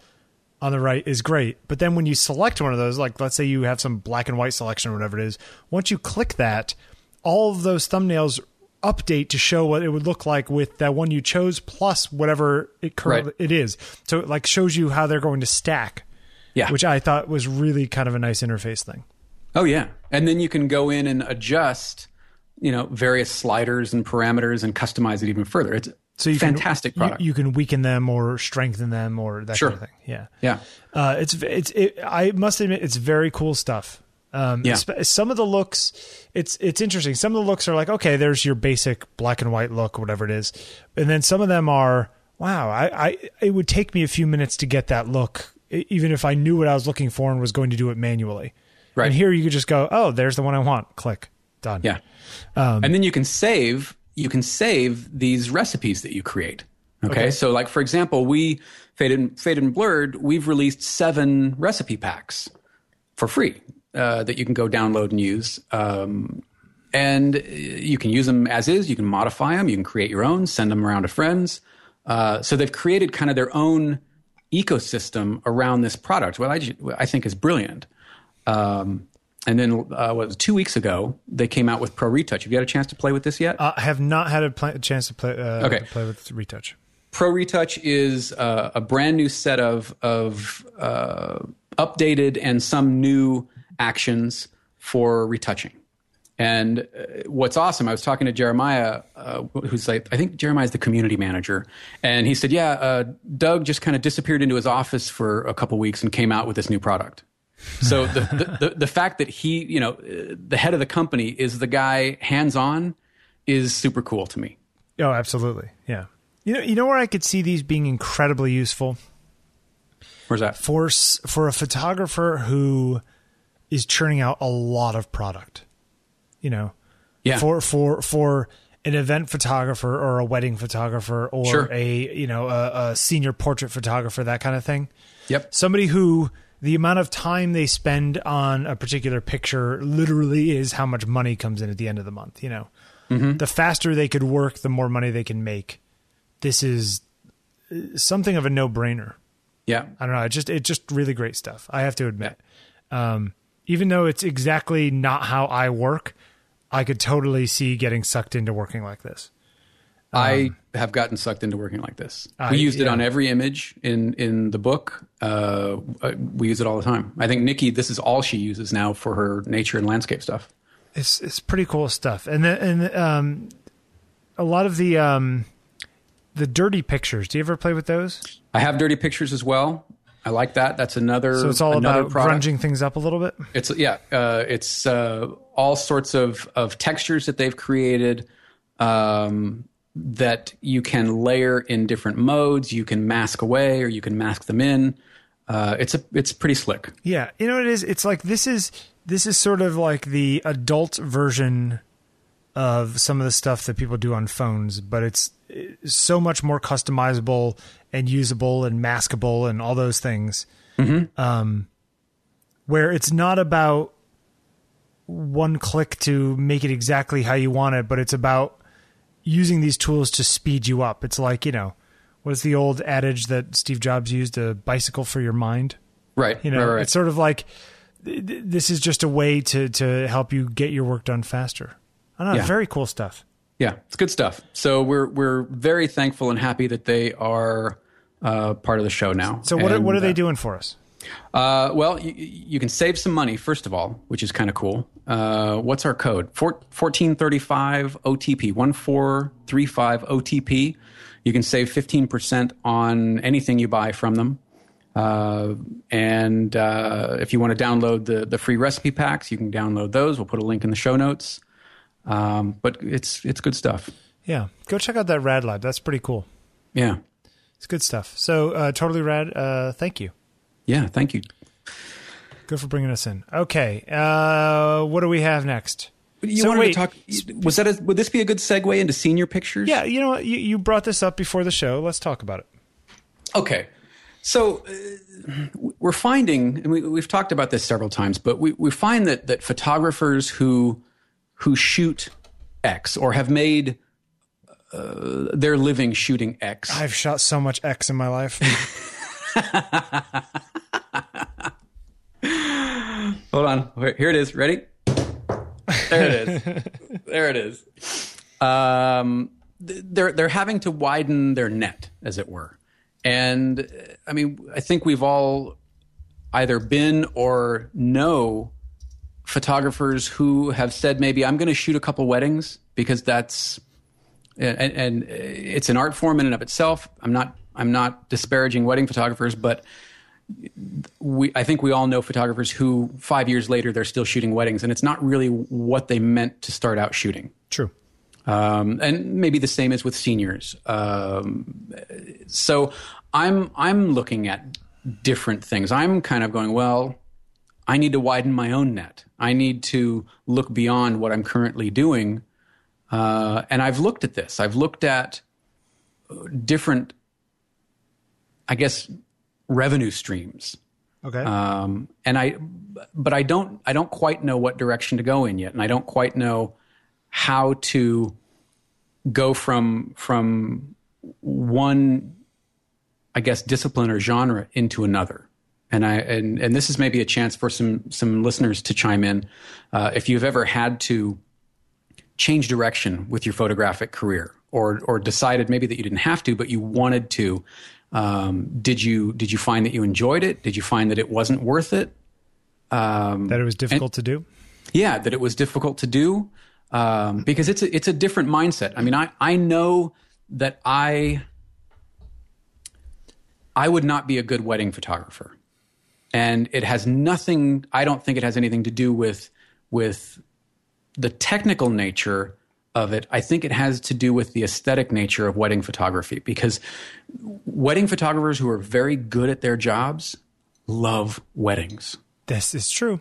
on the right is great. But then when you select one of those, like let's say you have some black and white selection or whatever it is, once you click that, all of those thumbnails update to show what it would look like with that one you chose plus whatever it currently Right. it is. So it like shows you how they're going to stack, Yeah. which I thought was really kind of a nice interface thing. Oh yeah, and then you can go in and adjust, you know, various sliders and parameters and customize it even further. It's So you fantastic can, product. You, you can weaken them or strengthen them or that Sure. kind of thing. Yeah. yeah, Uh, it's it's it, I must admit it's very cool stuff. Um, Yeah. some of the looks, it's it's interesting. Some of the looks are like okay, there's your basic black and white look, whatever it is, and then some of them are wow. I, I it would take me a few minutes to get that look, even if I knew what I was looking for and was going to do it manually. Right. And here you could just go, oh, there's the one I want. Click, done. yeah. Um, and then you can save. You can save these recipes that you create. Okay, Okay. so like for example, we faded, faded and blurred. We've released seven recipe packs for free uh, that you can go download and use. Um, and uh, you can use them as is. You can modify them. You can create your own. Send them around to friends. Uh, so they've created kind of their own ecosystem around this product, what I, I think is brilliant. Um, and then, uh, was two weeks ago, they came out with Pro Retouch. Have you had a chance to play with this yet? uh, I have not had a pl- chance to play uh, Okay. to play with retouch. Pro Retouch is uh, a brand new set of of uh, updated and some new actions for retouching. And uh, what's awesome, I was talking to Jeremiah, uh, who's like, I think Jeremiah's the community manager, and he said, "Yeah, uh, Doug just kind of disappeared into his office for a couple weeks and came out with this new product." So the, the, the the fact that he, you know, the head of the company is the guy hands on is super cool to me. Oh, absolutely. Yeah. You know, you know where I could see these being incredibly useful Where's that? for for a photographer who is churning out a lot of product. You know, Yeah. for for for an event photographer or a wedding photographer or Sure. a you know a, a senior portrait photographer that kind of thing. Yep. Somebody who the amount of time they spend on a particular picture literally is how much money comes in at the end of the month. You know, the faster they could work, the more money they can make. This is uh, something of a no brainer. Yeah. I don't know. It just it's just really great stuff. I have to admit. Um, even though it's exactly not how I work, I could totally see getting sucked into working like this. I have gotten sucked into working like this. I- we used it on every image in in the book. Uh, uh, we use it all the time. I think Nikki, this is all she uses now for her nature and landscape stuff. It's it's pretty cool stuff. And the, and um, a lot of the um, the dirty pictures. Do you ever play with those? I have dirty pictures as well. I like that. That's another. So it's all about product. grunging things up a little bit. It's yeah. Uh, it's uh, all sorts of of textures that they've created um, that you can layer in different modes. You can mask away or you can mask them in. Uh, it's a it's pretty slick. Yeah, you know what it is. It's like this is this is sort of like the adult version of some of the stuff that people do on phones, but it's, so much more customizable and usable and maskable and all those things. Um, where it's not about one click to make it exactly how you want it, but it's about using these tools to speed you up. It's like you know, what's the old adage that Steve Jobs used? A bicycle for your mind. Right. You know, right, right. it's sort of like th- th- this is just a way to to help you get your work done faster. I don't know, Yeah. very cool stuff. Yeah, it's good stuff. So we're we're very thankful and happy that they are uh, part of the show now. So what are, what are they uh, doing for us? Uh, well, you, you can save some money first of all, which is kind of cool. Uh, what's our code? Four, 1435 OTP, 1435 OTP. You can save 15% on anything you buy from them. Uh, and uh, if you want to download the, the free recipe packs, you can download those. We'll put a link in the show notes. Um, but it's it's good stuff. Yeah, go check out that Rad Lab. That's pretty cool. Yeah. It's good stuff. So uh, totally rad. Uh, thank you. Yeah. Thank you. Good for bringing us in. Okay, uh, what do we have next? You So wanted wait, to talk? Was that a, would this be a good segue into senior pictures? Yeah, you know what? You, you brought this up before the show. Let's talk about it. Okay. So uh, we're finding, and we, we've talked about this several times, but we, we find that that photographers who who shoot X or have made uh, their living shooting X. I've shot so much X in my life. Hold on, Here- it is. Ready? There it is. there it is. Um, they're they're having to widen their net, as it were, and uh, I mean, I think we've all either been or know photographers who have said maybe I'm going to shoot a couple weddings because that's and, and it's an art form in and of itself. I'm not I'm not disparaging wedding photographers, but we I think we all know photographers who five years later they're still shooting weddings, and it's not really what they meant to start out shooting. True. Um, and maybe the same as with seniors. Um, so I'm I'm looking at different things. I'm kind of going well. I need to widen my own net. I need to look beyond what I'm currently doing. Uh, and I've looked at this. I've looked at different, I guess, revenue streams. Okay. Um, and I, but I don't, I don't quite know what direction to go in yet, and I don't quite know how to go from from one, I guess, discipline or genre into another. And I and and this is maybe a chance for some some listeners to chime in. Uh, if you've ever had to change direction with your photographic career, or or decided maybe that you didn't have to, but you wanted to. Um, did you did you find that you enjoyed it? Did you find that it wasn't worth it? that it was difficult to do. Yeah, that it was difficult to do um, because it's a, it's a different mindset. I mean, I I know that I I would not be a good wedding photographer, and it has nothing. I don't think it has anything to do with with the technical nature of it, I think it has to do with the aesthetic nature of wedding photography because wedding photographers who are very good at their jobs love weddings. This is true.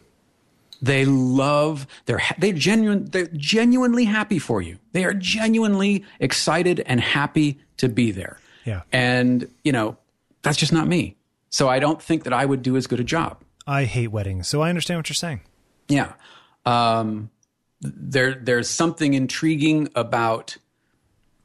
They love they're they genuine they're genuinely happy for you. They are genuinely excited and happy to be there. Yeah. And, you know, that's just not me. So I don't think that I would do as good a job. I hate weddings, so I understand what you're saying. Yeah. Um, there, there's something intriguing about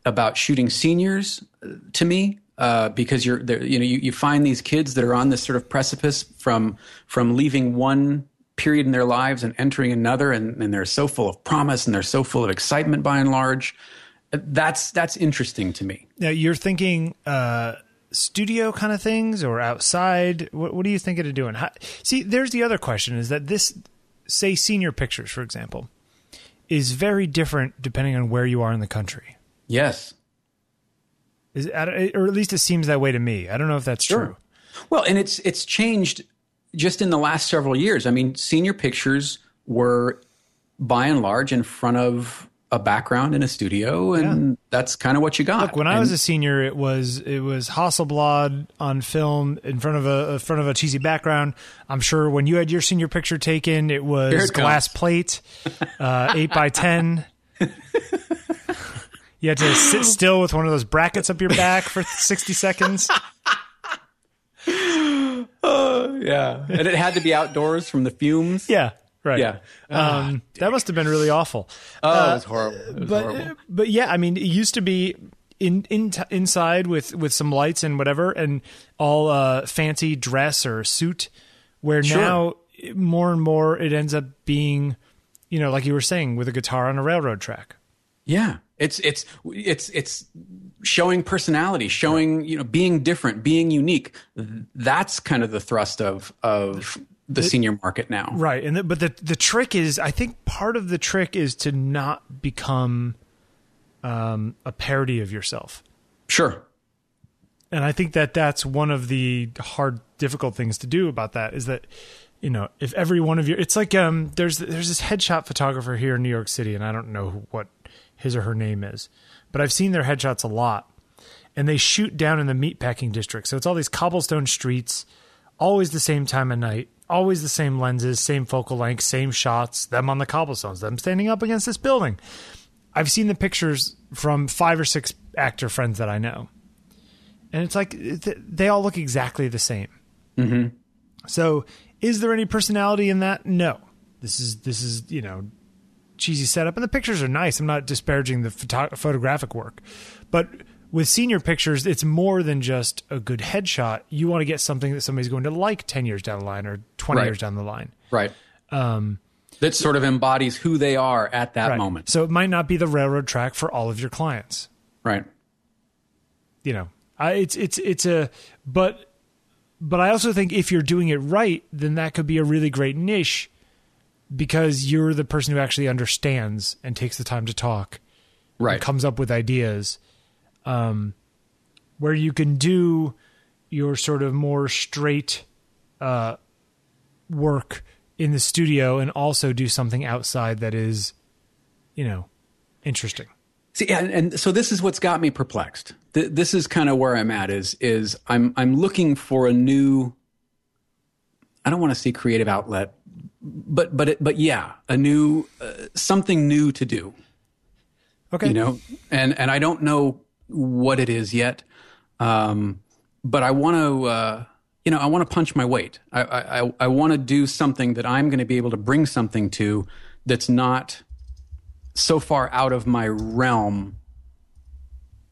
about shooting seniors uh, to me uh, because you're there. You know, you, you find these kids that are on this sort of precipice from from leaving one period in their lives and entering another, and, and they're so full of promise and they're so full of excitement by and large. That's that's interesting to me. Now you're thinking uh, studio kind of things or outside. What, what are you thinking of doing? How, see, there's the other question: is that this, say, senior pictures, for example, is very different depending on where you are in the country. Yes. Is or at least it seems that way to me. I don't know if that's Sure. true. Well, and it's it's changed just in the last several years. I mean, senior pictures were by and large in front of a background in a studio, and that's kind of what you got. Look, when I was a senior, it was it was Hasselblad on film in front of a in front of a cheesy background. I'm sure when you had your senior picture taken, it was it glass comes. plate, uh, eight by ten. You had to sit still with one of those brackets up your back for 60 seconds. yeah, and it had to be outdoors from the fumes. Yeah, right. Yeah. Um, that must have been really awful. Oh, it was horrible. It was but horrible. but yeah, I mean, it used to be in in t- inside with with some lights and whatever, and all uh, fancy dress or suit. Where Sure. now more and more it ends up being, you know, like you were saying, with a guitar on a railroad track. Yeah, it's it's it's it's showing personality, showing you know being different, being unique. That's kind of the thrust of of the senior market now. Right, and the, but the the trick is, I think part of the trick is to not become um, a parody of yourself. Sure. and I think that that's one of the hard, difficult things to do about that is that you know if every one of your it's like um there's there's this headshot photographer here in New York City and I don't know who- what his or her name is, but I've seen their headshots a lot, and they shoot down in the meatpacking district, so it's all these cobblestone streets, always the same time of night. Always the same lenses, same focal length, same shots, them on the cobblestones, them standing up against this building. I've seen the pictures from five or six actor friends that I know and it's like th- they all look exactly the same. Mm-hmm. So, is there any personality in that? No. This is this is you know cheesy setup, and the pictures are nice. I'm not disparaging the photo- photographic work, but with senior pictures, it's more than just a good headshot. You want to get something that somebody's going to like ten years down the line or twenty Right. years down the line. Right. Um, that sort of embodies who they are at that Right. moment. So it might not be the railroad track for all of your clients. Right. you know I, it's it's it's a but but i also think if you're doing it right then that could be a really great niche because you're the person who actually understands and takes the time to talk Right. and comes up with ideas um where you can do your sort of more straight uh work in the studio and also do something outside that is you know interesting See, and, and so this is what's got me perplexed. Th- this is kind of where I'm at. Is is I'm I'm looking for a new. I don't want to say creative outlet, but but it, but yeah, a new uh, something new to do. okay You know, and and I don't know what it is yet, um, but I want to. Uh, you know, I want to punch my weight. I I, I- I want to do something that I'm going to be able to bring something to that's not so far out of my realm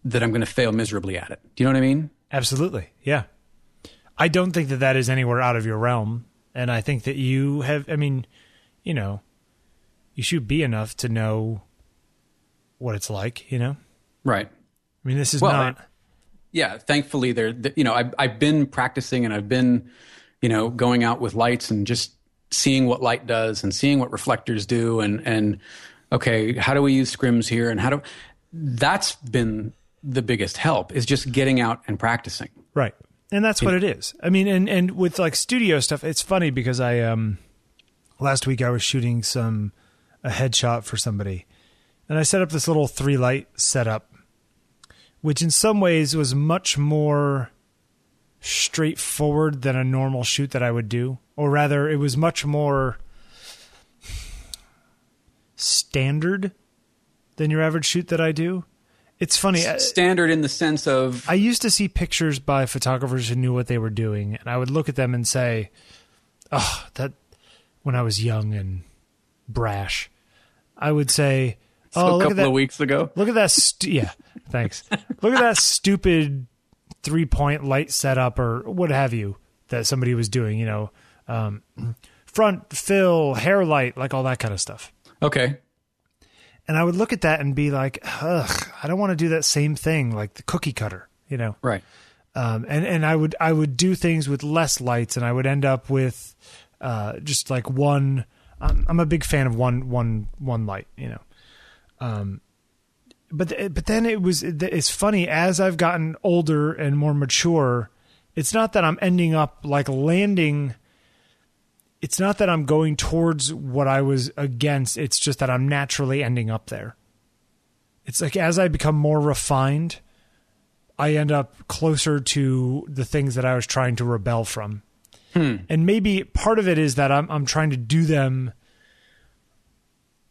that I'm going to fail miserably at it. Do you know what I mean? Absolutely. Yeah. I don't think that that is anywhere out of your realm. And I think that you have, I mean, you know, you should be enough to know what it's like, you know? Right. I mean, this is Well, not, Yeah. Thankfully, there. You know, I've I've been practicing and I've been, you know, going out with lights and just seeing what light does and seeing what reflectors do and and okay, how do we use scrims here and how do that's been the biggest help is just getting out and practicing. right. And that's what it is. I mean, and, and with like studio stuff, it's funny because I, um, last week I was shooting some, a headshot for somebody. and I set up this little three light setup, which in some ways was much more straightforward than a normal shoot that I would do, or rather, it was much more standard than your average shoot that I do. It's funny. Standard in the sense of I used to see pictures by photographers who knew what they were doing, and I would look at them and say, "Oh, that." When I was young and brash, I would say, "Oh, look couple at that! of weeks ago. Look at that! Stu- yeah, thanks. look at that stupid three-point light setup or what have you that somebody was doing. You know, um, front fill, hair light, like all that kind of stuff." Okay. And I would look at that and be like, "Ugh, I don't want to do that same thing like the cookie cutter." You know, Right. um, and and I would I would do things with less lights, and I would end up with uh, just like one. I'm, I'm a big fan of one one one light, you know. Um, but th- but then it was it's funny as I've gotten older and more mature. It's not that I'm ending up like landing. It's not that I'm going towards what I was against. It's just that I'm naturally ending up there. It's like as I become more refined, I end up closer to the things that I was trying to rebel from. And maybe part of it is that I'm I'm trying to do them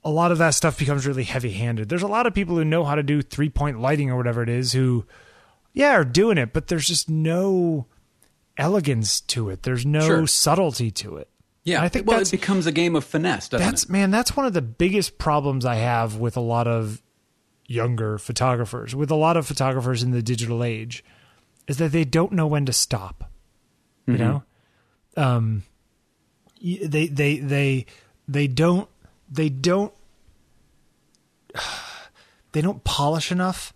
a lot of that stuff becomes really heavy-handed. There's a lot of people who know how to do three-point lighting or whatever it is who yeah, are doing it, but there's just no elegance to it. There's no Sure. subtlety to it. Yeah. I think well, it becomes a game of finesse, doesn't That's it? man, that's one of the biggest problems I have with a lot of younger photographers, with a lot of photographers in the digital age, is that they don't know when to stop. You know, um, they they they they don't they don't they don't polish enough.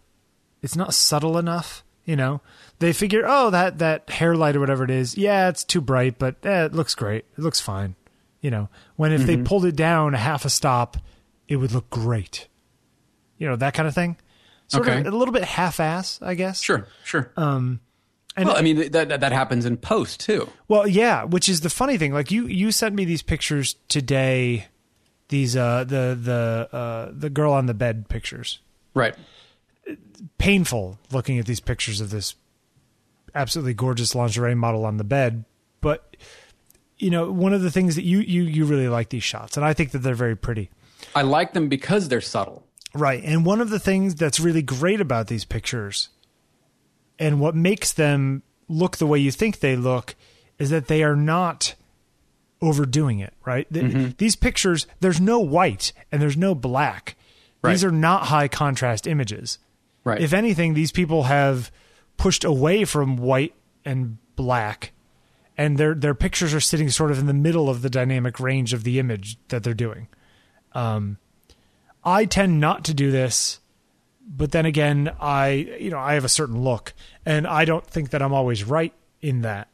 It's not subtle enough. You know, they figure, oh, that that hair light or whatever it is, yeah, it's too bright, but eh, it looks great. It looks fine. You know, when if they pulled it down a half a stop, it would look great. You know, that kind of thing. Sort Okay. of a little bit half-ass, I guess. Sure. Sure. Um, and well, I mean that, that that happens in post too. Well, yeah, which is the funny thing. Like you, you sent me these pictures today. These uh the the uh the girl on the bed pictures. Right. Painful looking at these pictures of this absolutely gorgeous lingerie model on the bed, but you know one of the things that you you you really like these shots, and I think that they're very pretty. I like them because they're subtle. Right. And one of the things that's really great about these pictures and what makes them look the way you think they look is that they are not overdoing it, right? Th- These pictures, there's no white and there's no black. These are not high contrast images. Right. If anything, these people have pushed away from white and black and their their pictures are sitting sort of in the middle of the dynamic range of the image that they're doing. Um, I tend not to do this, but then again, I you know I have a certain look, and I don't think that I'm always right in that.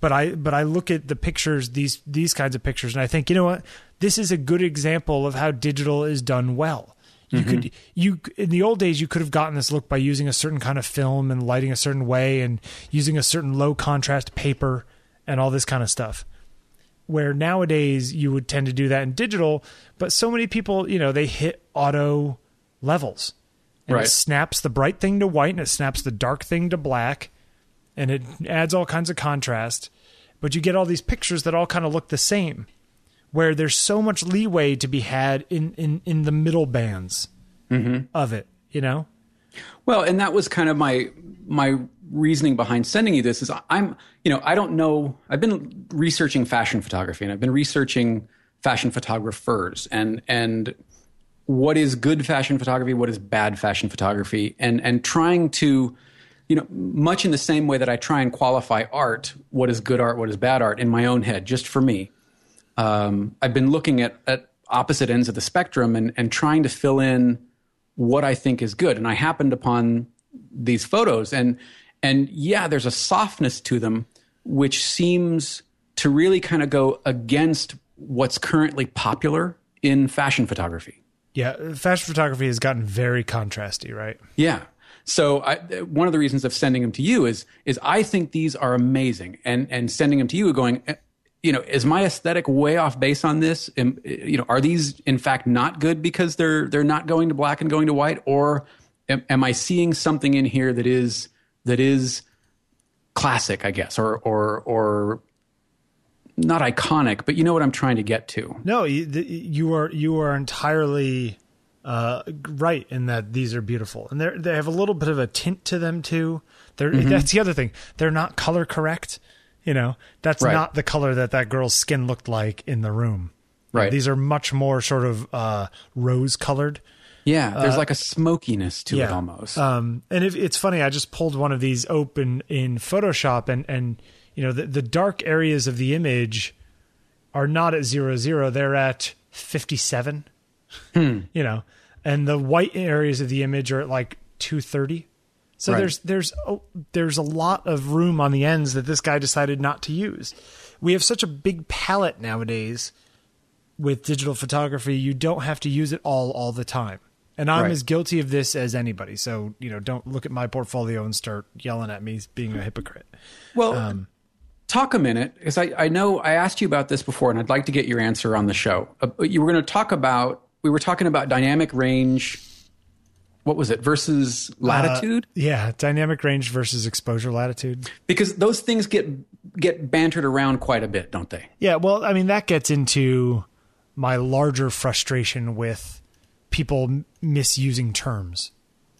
But I but I look at the pictures these these kinds of pictures, and I think you know what this is a good example of how digital is done well. You could mm-hmm. you in the old days you could have gotten this look by using a certain kind of film and lighting a certain way and using a certain low contrast paper and all this kind of stuff where nowadays you would tend to do that in digital, but so many people, you know, they hit auto levels. And Right. it snaps the bright thing to white and it snaps the dark thing to black and it adds all kinds of contrast. But you get all these pictures that all kind of look the same, where there's so much leeway to be had in, in, in the middle bands mm-hmm. of it, you know? Well, and that was kind of my my reasoning behind sending you this is I'm you know I don't know I've been researching fashion photography and I've been researching fashion photographers and and what is good fashion photography what is bad fashion photography and and trying to you know much in the same way that I try and qualify art what is good art what is bad art in my own head just for me um, I've been looking at at opposite ends of the spectrum and and trying to fill in what I think is good. And I happened upon these photos and and yeah, there's a softness to them which seems to really kind of go against what's currently popular in fashion photography. Yeah, fashion photography has gotten very contrasty, right? Yeah. So I, one of the reasons of sending them to you is is I think these are amazing, and and sending them to you, going, eh, you know, is my aesthetic way off base on this? You know, are these in fact not good because they're they're not going to black and going to white, or am, am I seeing something in here that is that is classic, I guess, or or or not iconic, but you know what I'm trying to get to. No, you, you are you are entirely uh, right in that these are beautiful, and they they have a little bit of a tint to them too. They're, mm-hmm. That's the other thing. They're not color correct. You know, that's right. not the color that that girl's skin looked like in the room. Right. These are much more sort of uh, rose colored. Yeah, there's uh, like a smokiness to yeah. it almost. Um, and if, it's funny, I just pulled one of these open in Photoshop, and and you know the the dark areas of the image are not at zero zero; they're at fifty seven. Hmm. You know, and the white areas of the image are at like two thirty. So right. there's there's a, there's a lot of room on the ends that this guy decided not to use. We have such a big palette nowadays with digital photography. You don't have to use it all all the time. And I'm right. as guilty of this as anybody. So, you know, don't look at my portfolio and start yelling at me being a hypocrite. Well, um, talk a minute because I, I know I asked you about this before and I'd like to get your answer on the show. Uh, you were going to talk about, we were talking about dynamic range what was it versus latitude? Uh, yeah, dynamic range versus exposure latitude. Because those things get get bantered around quite a bit, don't they? Yeah, well, I mean that gets into my larger frustration with people misusing terms.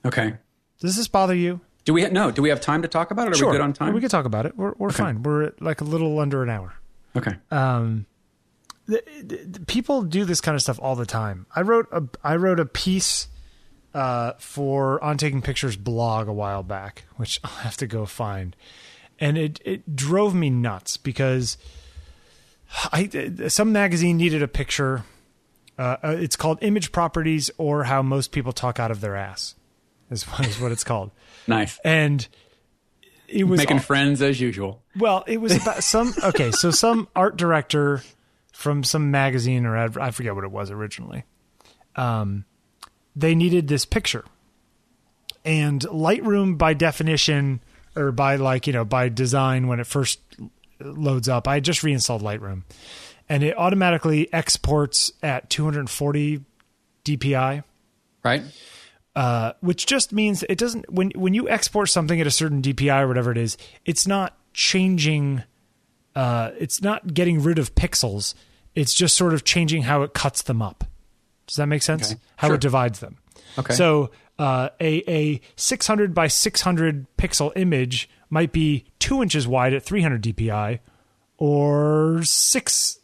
Okay. Does this bother you? Do we ha- no? Do we have time to talk about it? Are sure. we good on time? We can talk about it. We're we're okay. fine. We're at like a little under an hour. Okay. Um, the, the, people do this kind of stuff all the time. I wrote a I wrote a piece uh, for On Taking Pictures blog a while back, which I'll have to go find, and it it drove me nuts because I some magazine needed a picture. Uh, uh, it's called Image Properties, or How Most People Talk Out of Their Ass, is, is what it's called. nice. And it was making all, friends as usual. Well, it was about some okay, so some art director from some magazine or I forget what it was originally. Um, they needed this picture. And Lightroom, by definition, or by like, you know, by design, when it first loads up, I just reinstalled Lightroom and it automatically exports at 240 DPI. Right. Uh, which just means it doesn't, when, when you export something at a certain DPI or whatever it is, it's not changing, uh, it's not getting rid of pixels. It's just sort of changing how it cuts them up. Does that make sense? Okay. How sure. it divides them. Okay. So uh, a a 600 by 600 pixel image might be two inches wide at 300 dpi, or six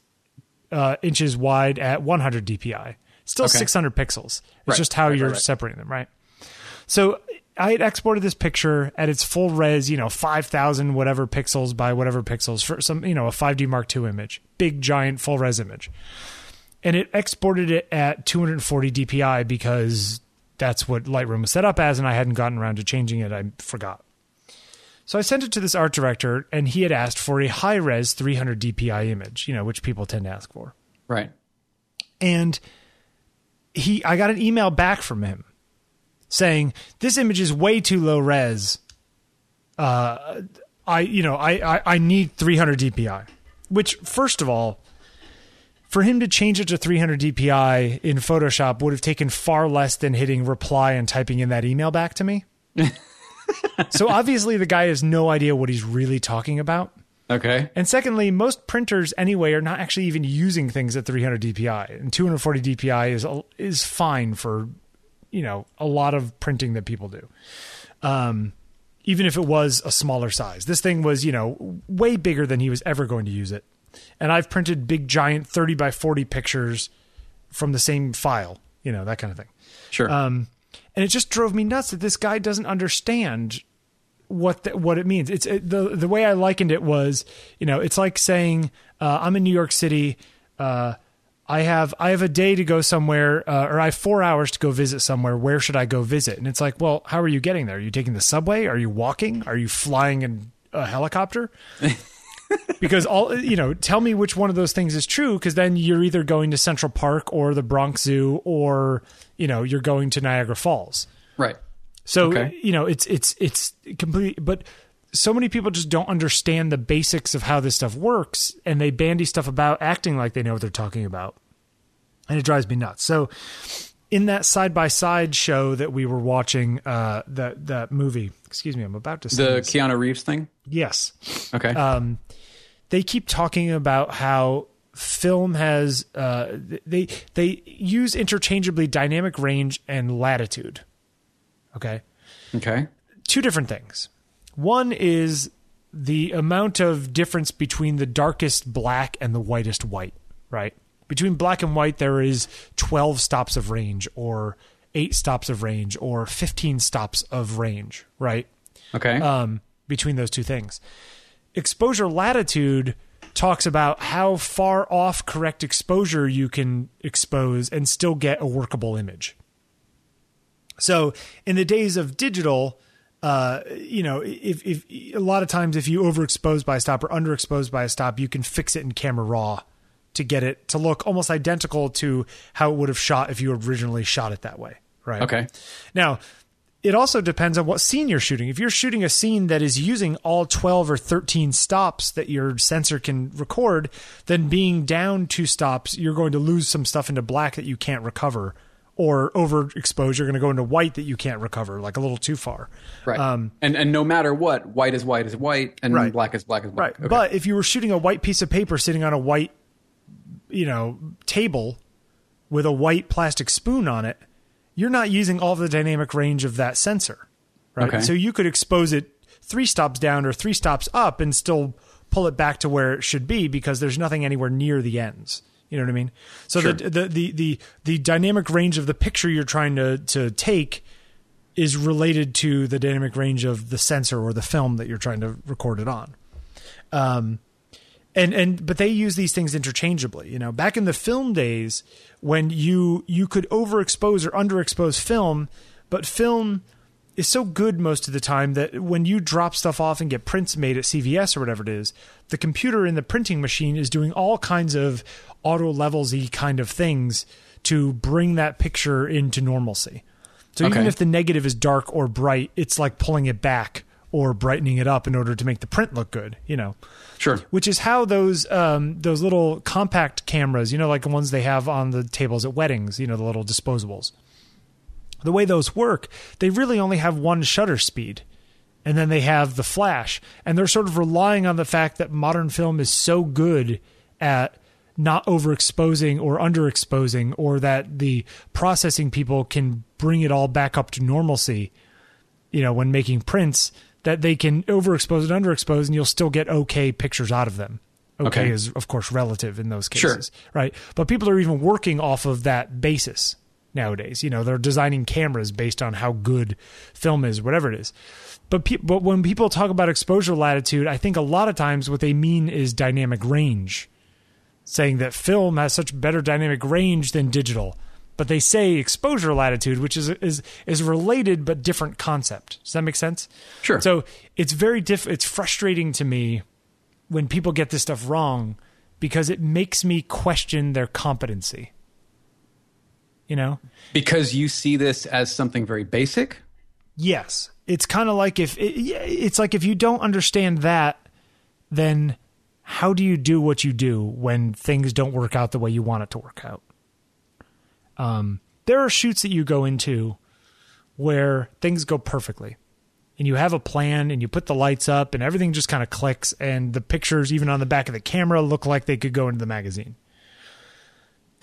uh, inches wide at 100 dpi. Still okay. 600 pixels. It's right. just how right, you're separating them, right? So I had exported this picture at its full res, you know, 5,000 whatever pixels by whatever pixels for some, you know, a 5D Mark II image, big, giant, full res image and it exported it at 240 DPI because that's what Lightroom was set up as, and I hadn't gotten around to changing it. I forgot. So I sent it to this art director, and he had asked for a high res 300 DPI image, you know, which people tend to ask for. Right. And he, I got an email back from him saying this image is way too low res. Uh, I, you know, I, I, I need 300 DPI. Which, first of all, for him to change it to 300 DPI in Photoshop would have taken far less than hitting reply and typing in that email back to me. so obviously the guy has no idea what he's really talking about. Okay. And secondly, most printers anyway are not actually even using things at 300 DPI, and 240 DPI is is fine for you know a lot of printing that people do. Um, even if it was a smaller size, this thing was you know way bigger than he was ever going to use it and I've printed big giant 30 by 40 pictures from the same file, you know, that kind of thing. Sure. Um, and it just drove me nuts that this guy doesn't understand what the, what it means. It's it, the the way I likened it was, you know, it's like saying uh, I'm in New York City. Uh, I have I have a day to go somewhere, uh, or I have four hours to go visit somewhere. Where should I go visit? And it's like, well, how are you getting there? Are you taking the subway? Are you walking? Are you flying in a helicopter? because all you know, tell me which one of those things is true, because then you're either going to Central Park or the Bronx Zoo, or you know, you're going to Niagara Falls. Right. So okay. you know, it's it's it's complete. But so many people just don't understand the basics of how this stuff works and they bandy stuff about acting like they know what they're talking about. And it drives me nuts. So in that side by side show that we were watching, uh, that that movie. Excuse me, I'm about to the Keanu Reeves thing. Yes. Okay. Um, they keep talking about how film has uh, they they use interchangeably dynamic range and latitude. Okay. Okay. Two different things. One is the amount of difference between the darkest black and the whitest white, right? Between black and white, there is 12 stops of range, or eight stops of range, or 15 stops of range, right? Okay. Um, between those two things. Exposure latitude talks about how far off correct exposure you can expose and still get a workable image. So, in the days of digital, uh, you know, if, if a lot of times if you overexpose by a stop or underexpose by a stop, you can fix it in camera raw to get it to look almost identical to how it would have shot if you originally shot it that way. Right. Okay. Now, it also depends on what scene you're shooting. If you're shooting a scene that is using all 12 or 13 stops that your sensor can record, then being down two stops, you're going to lose some stuff into black that you can't recover. Or overexposure, you're going to go into white that you can't recover, like a little too far. Right. Um, and and no matter what, white is white is white, and right. black is black is black. Right. Okay. But if you were shooting a white piece of paper sitting on a white, you know, table with a white plastic spoon on it, you're not using all of the dynamic range of that sensor, right? Okay. So you could expose it three stops down or three stops up and still pull it back to where it should be because there's nothing anywhere near the ends. You know what I mean? So sure. the, the, the the the dynamic range of the picture you're trying to to take is related to the dynamic range of the sensor or the film that you're trying to record it on. Um, and and but they use these things interchangeably you know back in the film days when you you could overexpose or underexpose film but film is so good most of the time that when you drop stuff off and get prints made at CVS or whatever it is the computer in the printing machine is doing all kinds of auto levelsy kind of things to bring that picture into normalcy so okay. even if the negative is dark or bright it's like pulling it back or brightening it up in order to make the print look good, you know. Sure. Which is how those um, those little compact cameras, you know, like the ones they have on the tables at weddings, you know, the little disposables. The way those work, they really only have one shutter speed. And then they have the flash. And they're sort of relying on the fact that modern film is so good at not overexposing or underexposing, or that the processing people can bring it all back up to normalcy, you know, when making prints that they can overexpose and underexpose, and you'll still get okay pictures out of them. Okay, okay. is of course relative in those cases, sure. right? But people are even working off of that basis nowadays. You know, they're designing cameras based on how good film is, whatever it is. But pe- but when people talk about exposure latitude, I think a lot of times what they mean is dynamic range, saying that film has such better dynamic range than digital but they say exposure latitude, which is is is related but different concept. Does that make sense? Sure. So it's very diff. It's frustrating to me when people get this stuff wrong because it makes me question their competency. You know, because you see this as something very basic. Yes, it's kind of like if it, it's like if you don't understand that, then how do you do what you do when things don't work out the way you want it to work out? Um, there are shoots that you go into where things go perfectly and you have a plan and you put the lights up and everything just kind of clicks and the pictures even on the back of the camera look like they could go into the magazine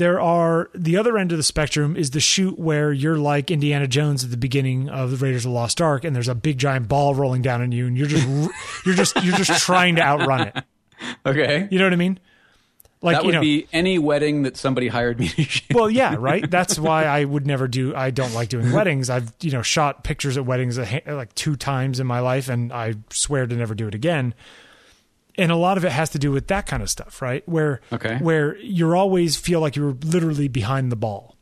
there are the other end of the spectrum is the shoot where you're like Indiana Jones at the beginning of the Raiders of the Lost Ark and there's a big giant ball rolling down on you and you're just you're just you're just trying to outrun it. Okay. You know what I mean? Like that would you know, be any wedding that somebody hired me to shoot. Well, yeah, right. That's why I would never do. I don't like doing weddings. I've you know shot pictures at weddings like two times in my life, and I swear to never do it again. And a lot of it has to do with that kind of stuff, right? Where okay. where you're always feel like you're literally behind the ball,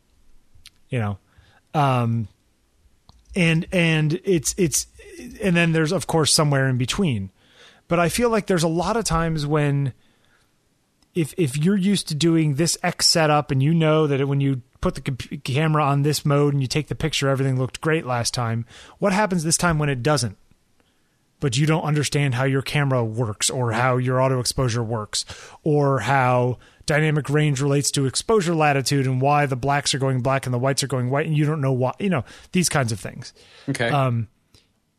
you know, um, and and it's it's and then there's of course somewhere in between, but I feel like there's a lot of times when if if you're used to doing this X setup and you know that when you put the comp- camera on this mode and you take the picture, everything looked great last time. What happens this time when it doesn't? But you don't understand how your camera works or how your auto exposure works or how dynamic range relates to exposure latitude and why the blacks are going black and the whites are going white and you don't know why you know these kinds of things Okay. um,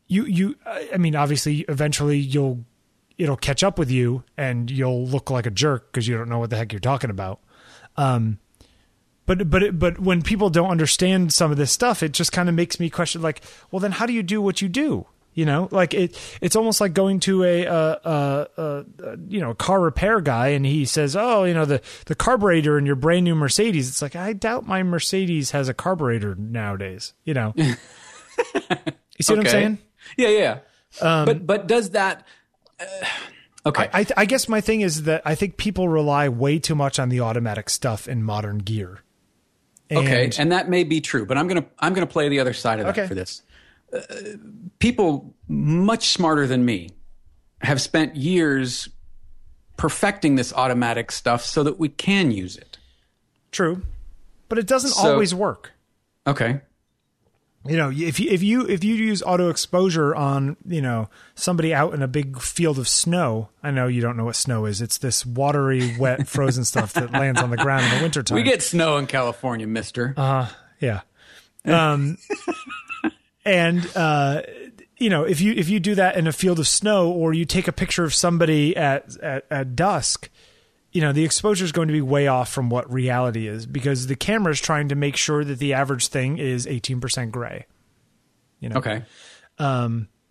you you I mean obviously eventually you'll it'll catch up with you and you'll look like a jerk because you don't know what the heck you're talking about. Um, but but it, but when people don't understand some of this stuff, it just kind of makes me question like, well, then how do you do what you do? You know, like it. It's almost like going to a, uh uh uh you know car repair guy, and he says, "Oh, you know the the carburetor in your brand new Mercedes." It's like I doubt my Mercedes has a carburetor nowadays. You know, you see what I'm saying? yeah, yeah. but but does that? Uh, okay. I, I guess my thing is that I think people rely way too much on the automatic stuff in modern gear. Okay, And- and that may be true, but I'm gonna I'm gonna play the other side of that Okay. for this. Uh, people much smarter than me have spent years perfecting this automatic stuff so that we can use it. True, but it doesn't So- always work. Okay. You know, if you if you if you use auto exposure on you know somebody out in a big field of snow, I know you don't know what snow is. It's this watery, wet, frozen stuff that lands on the ground in the wintertime. We get snow in California, Mister. Uh yeah. Um, and uh, you know, if you if you do that in a field of snow, or you take a picture of somebody at at, at dusk, you know, the exposure is going to be way off from what reality is because the camera is trying to make sure that the average thing is eighteen percent gray. You know. okay.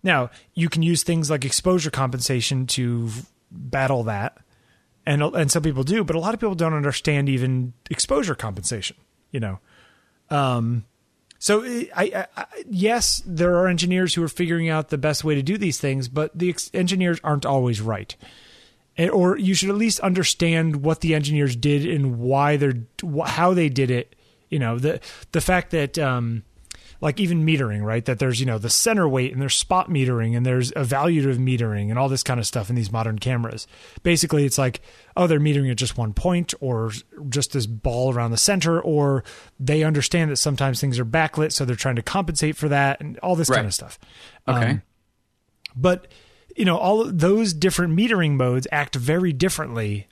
Now you can use things like exposure compensation to battle that, and and some people do, but a lot of people don't understand even exposure compensation. You know, um, so I, I, I yes, there are engineers who are figuring out the best way to do these things, but the ex- engineers aren't always right. And, or you should at least understand what the engineers did and why they're how they did it. You know the the fact that um, like even metering, right? That there's you know the center weight and there's spot metering and there's evaluative metering and all this kind of stuff in these modern cameras. Basically, it's like oh they're metering at just one point or just this ball around the center, or they understand that sometimes things are backlit, so they're trying to compensate for that and all this kind of stuff. Okay. Um, but you know all of those different metering modes act very differently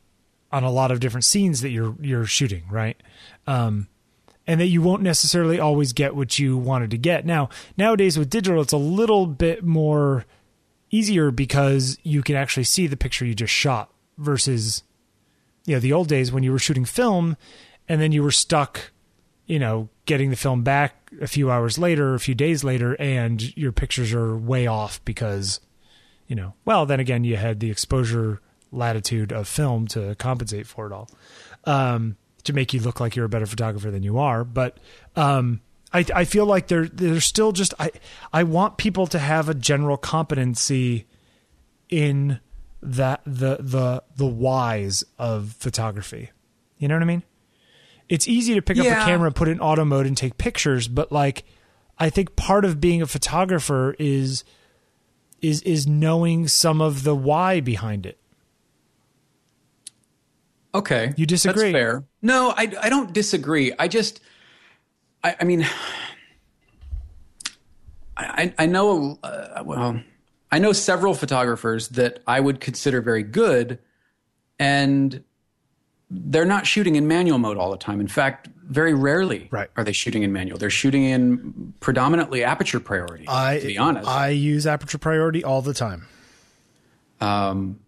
on a lot of different scenes that you're you're shooting right um and that you won't necessarily always get what you wanted to get. Now nowadays with digital it's a little bit more easier because you can actually see the picture you just shot versus you know the old days when you were shooting film and then you were stuck you know getting the film back a few hours later a few days later and your pictures are way off because you know well then again you had the exposure latitude of film to compensate for it all. Um to make you look like you're a better photographer than you are but um I, I feel like there there's still just I I want people to have a general competency in that the the the whys of photography. You know what I mean? It's easy to pick up a camera, put it in auto mode, and take pictures, but like I think part of being a photographer is is is knowing some of the why behind it. Okay. You disagree? That's fair. No, I, I don't disagree. I just, I, I mean, I, I know, uh, well, I know several photographers that I would consider very good, and they're not shooting in manual mode all the time. In fact, very rarely Right. are they shooting in manual. They're shooting in predominantly aperture priority, to be honest. I use aperture priority all the time. um,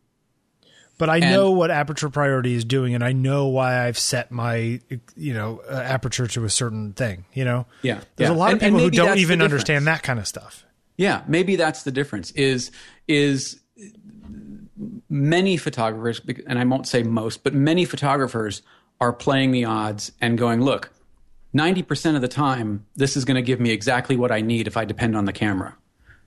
But I know what aperture priority is doing, and I know why I've set my, you know, uh, aperture to a certain thing. You know, Yeah, There's yeah. a lot And- of and people who don't even understand that kind of stuff. Yeah, maybe that's the difference. Is is many photographers, and I won't say most, but many photographers are playing the odds and going, look, ninety percent of the time, this is going to give me exactly what I need if I depend on the camera.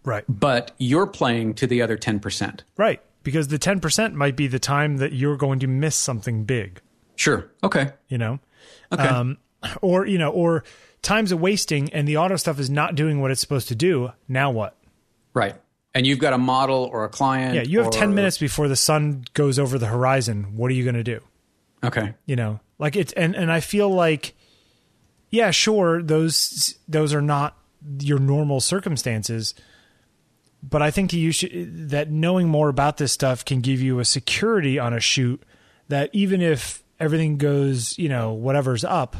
Right. But you're playing to the other ten percent. Right. Because the ten percent might be the time that you're going to miss something big. Sure. Okay. You know. Okay. Um, or you know, or time's a wasting, and the auto stuff is not doing what it's supposed to do. Now what? right. And you've got a model or a client. Yeah, you have or- ten minutes before the sun goes over the horizon. What are you going to do? Okay. you know like it's and and i feel like yeah sure those those are not your normal circumstances but I think you should that knowing more about this stuff can give you a security on a shoot that even if everything goes, you know, whatever's up,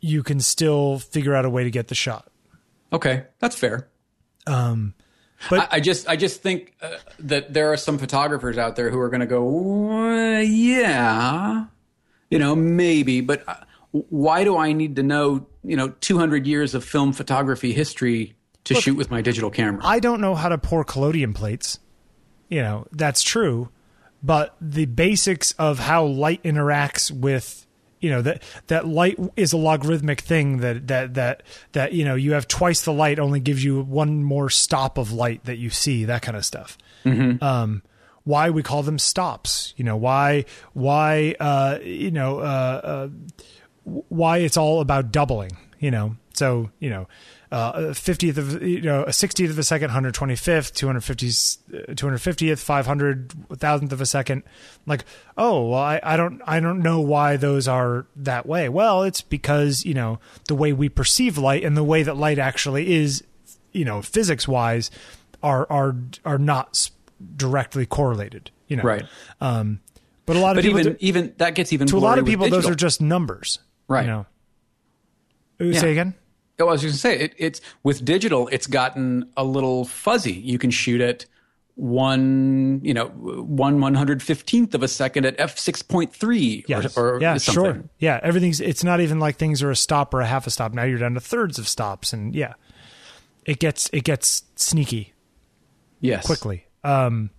you can still figure out a way to get the shot. Okay, that's fair. Um, but I, I just I just think uh, that there are some photographers out there who are going to go, yeah, you know, maybe, but uh, why do I need to know, you know, 200 years of film photography history to shoot with my digital camera? I don't know how to pour collodion plates. You know, that's true, but the basics of how light interacts with you know that that light is a logarithmic thing that that that that you know you have twice the light only gives you one more stop of light that you see that kind of stuff um why we call them stops you know why why uh you know uh, uh why it's all about doubling you know so you know uh, a 50th of you know a 60th of a second 125th 250th 250th 500 thousandth of a second like oh well I, I don't i don't know why those are that way well it's because you know the way we perceive light and the way that light actually is you know physics wise are are are not directly correlated you know Right. um but a lot of but people even do- even that gets even to a lot of people those are just numbers Right. you know Yeah. say again Oh, I was going to say it, it's with digital, it's gotten a little fuzzy. You can shoot at one, you know, one one hundred fifteenth of a second at f six point three, Yes. or, or yeah, something. sure. Yeah, everything's. It's not even like things are a stop or a half a stop. Now you're down to thirds of stops, and yeah, it gets it gets sneaky Yes, quickly. Um,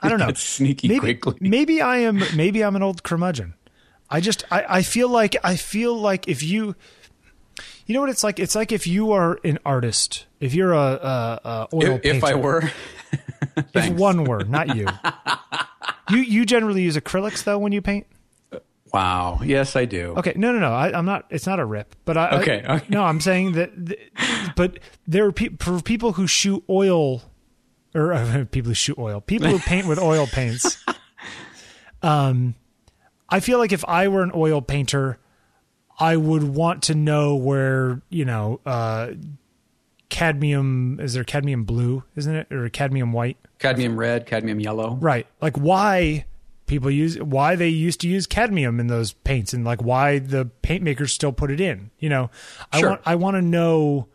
I don't know. Sneaky maybe, quickly. Maybe I am. Maybe I'm an old curmudgeon. I just I, I feel like I feel like if you, you know what it's like. It's like if you are an artist. If you're a, a, a oil If, if I were, if one were not you. you you generally use acrylics though when you paint. wow, yes, I do. Okay, no, no, no. I, I'm not. It's not a rip, but I. I- Okay, okay. no, I'm saying that. th- but there are pe- for people who shoot oil, or uh, people who shoot oil, people who paint with oil paints. Um, I feel like if I were an oil painter, I would want to know where you know, uh, cadmium is there cadmium blue, isn't it, or cadmium white? Cadmium red, cadmium yellow. Right. Like why people use why they used to use cadmium in those paints and like why the paint makers still put it in. You know, I Sure. want I want to know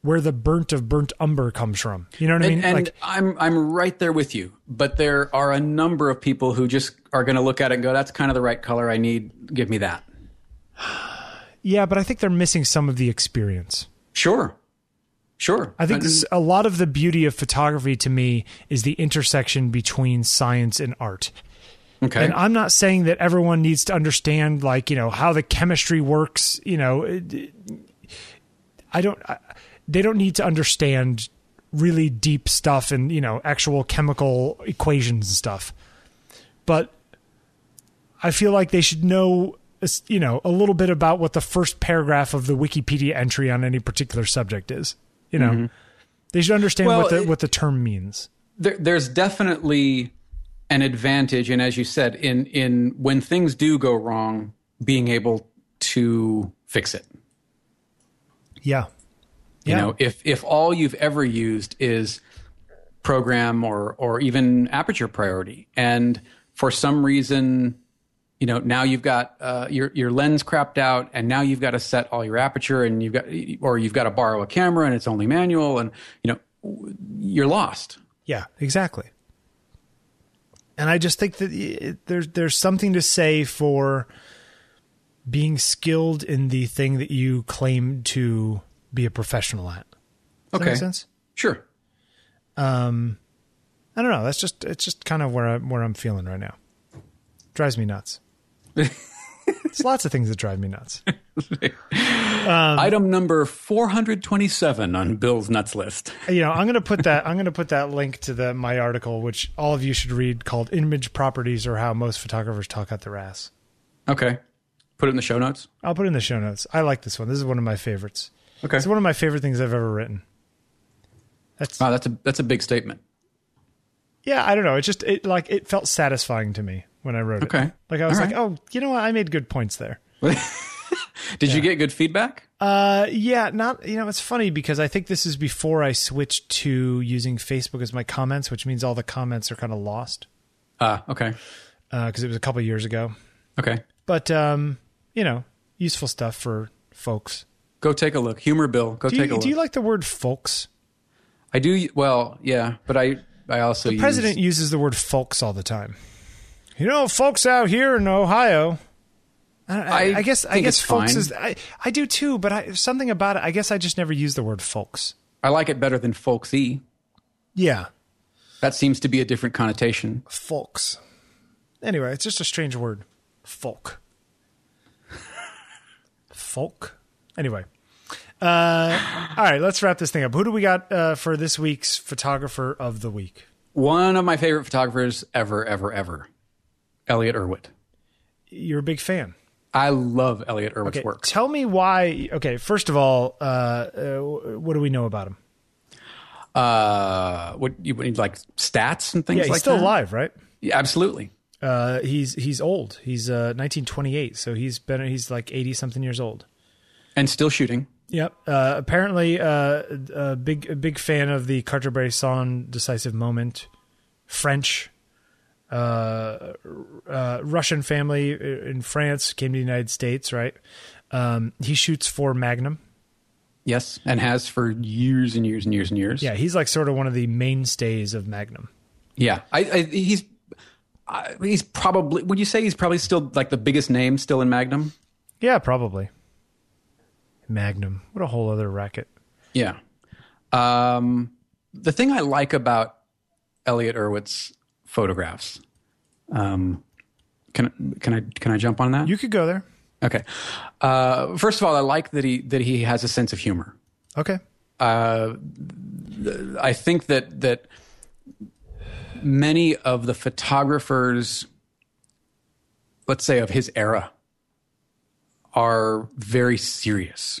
where the burnt of burnt umber comes from. You know what I mean? and like I'm I'm right there with you, but there are a number of people who just are going to look at it and go, "That's kind of the right color I need. Give me that." yeah, but I think they're missing some of the experience. Sure, sure. I think this, a lot of the beauty of photography to me is the intersection between science and art. okay. And I'm not saying that everyone needs to understand like, you know, how the chemistry works, you know, I don't I, they don't need to understand really deep stuff and, you know, actual chemical equations and stuff. But I feel like they should know you know, a little bit about what the first paragraph of the Wikipedia entry on any particular subject is. You know, mm-hmm. they should understand Well, what the it- what the term means. there, there's definitely an advantage, and as you said, in in when things do go wrong, being able to fix it. Yeah. You Yeah. know, if if all you've ever used is program or or even aperture priority, and for some reason, you know, now you've got uh, your your lens crapped out, and now you've got to set all your aperture, and you've got or you've got to borrow a camera, and it's only manual, and you know, you're lost. Yeah, exactly. And I just think that it, there's there's something to say for being skilled in the thing that you claim to be a professional at. Does that Okay. make sense? Sure. Um, I don't know. That's just it's just kind of where I where I'm feeling right now. Drives me nuts. There's lots of things that drive me nuts. Um, Item number 427 on Bill's nuts list. you know, I'm going to put that I'm going to put that link to the my article, which all of you should read, called "Image Properties or How Most Photographers Talk Out Their Ass." Okay. Put it in the show notes. I'll put it in the show notes. I like this one. This is one of my favorites. Okay. It's one of my favorite things I've ever written. That's Wow, that's a that's a big statement. yeah. I don't know. It just it like it felt satisfying to me when I wrote it. Okay. Like I was All like, right. oh, you know what? I made good points there. Did you get good feedback? Uh, yeah, not you know. It's funny because I think this is before I switched to using Facebook as my comments, which means all the comments are kind of lost Ah, okay. because it was a couple years ago. Okay. But um, you know, useful stuff for folks. Go take a look. Humor Bill. Go Do take a you, look. do you like the word folks? I do. Well, yeah, but I I also use, President uses the word folks all the time. You know, folks out here in Ohio. I, I, I guess I guess folks fine. is I, I do too, but I, something about it. I guess I just never use the word folks. I like it better than folksy. Yeah, That seems to be a different connotation. folks. Anyway, it's just a strange word. Folk. Folk. Anyway. Uh, all right, let's wrap this thing up. Who do we got uh, for this week's photographer of the week? One of my favorite photographers ever, ever, ever, Elliott Erwitt. You're a big fan. I love Elliott Erwitt's Okay, work. tell me why. Okay, first of all, uh, uh, what do we know about him? Uh, what you like stats and things Yeah, he's like still that? alive, right? Yeah, absolutely. Uh, he's he's old. He's uh, 1928, so he's been he's like 80 something years old. And still shooting. Yep. Uh, apparently, uh, a big a big fan of the Cartier-Bresson decisive moment. French, uh, uh, Russian family in France came to the United States. Right. Um, he shoots for Magnum. Yes, and has for years and years and years and years. Yeah, he's like sort of one of the mainstays of Magnum. yeah. I, I he's I, he's probably. Would you say he's probably still like the biggest name still in Magnum? Yeah, probably. Magnum. What a whole other racket. Yeah. Um, the thing I like about Elliott Erwitt's photographs. Um, can can I can I jump on that? You could go there. okay. Uh, first of all, I like that he that he has a sense of humor. Okay. uh, I think that that many of the photographers, let's say of his era, are very serious.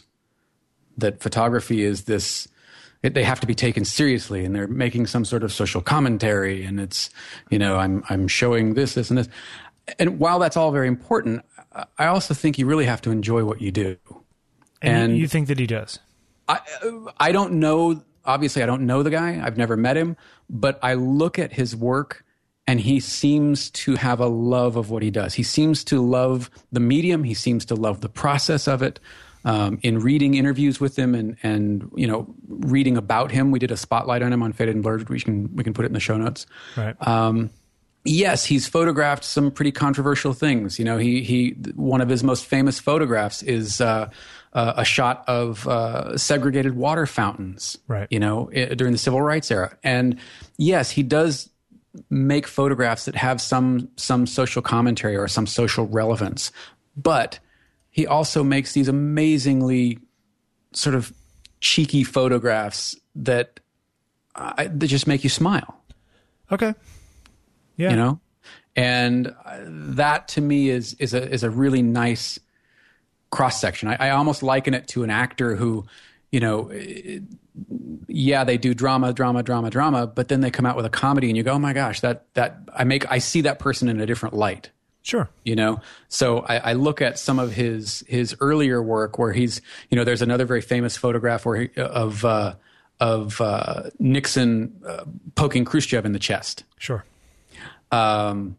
That photography is this. It, they have to be taken seriously, and they're making some sort of social commentary, and it's you know I'm I'm showing this this and this, and while that's all very important, I also think you really have to enjoy what you do. And, you- And- you think that he does? I I don't know. Obviously, I don't know the guy. I've never met him, but I look at his work, and he seems to have a love of what he does. He seems to love the medium. He seems to love the process of it. Um, in reading interviews with him and and you know reading about him, we did a spotlight on him on Faded and Blurred. We can we can put it in the show notes Right. um, yes, he's photographed some pretty controversial things. You know, he he one of his most famous photographs is uh, uh, a shot of uh, segregated water fountains. Right. You know, i- during the civil rights era, and yes, he does make photographs that have some some social commentary or some social relevance, but he also makes these amazingly sort of cheeky photographs that I, that just make you smile okay. Yeah. you know and uh, that to me is is a is a really nice cross section I, I almost liken it to an actor who you know yeah they do drama drama drama drama but then they come out with a comedy and you go oh my gosh that that i make i see that person in a different light Sure. you know so I, I look at some of his his earlier work where he's you know there's another very famous photograph where he, of uh, of uh, Nixon uh, poking Khrushchev in the chest Sure. um,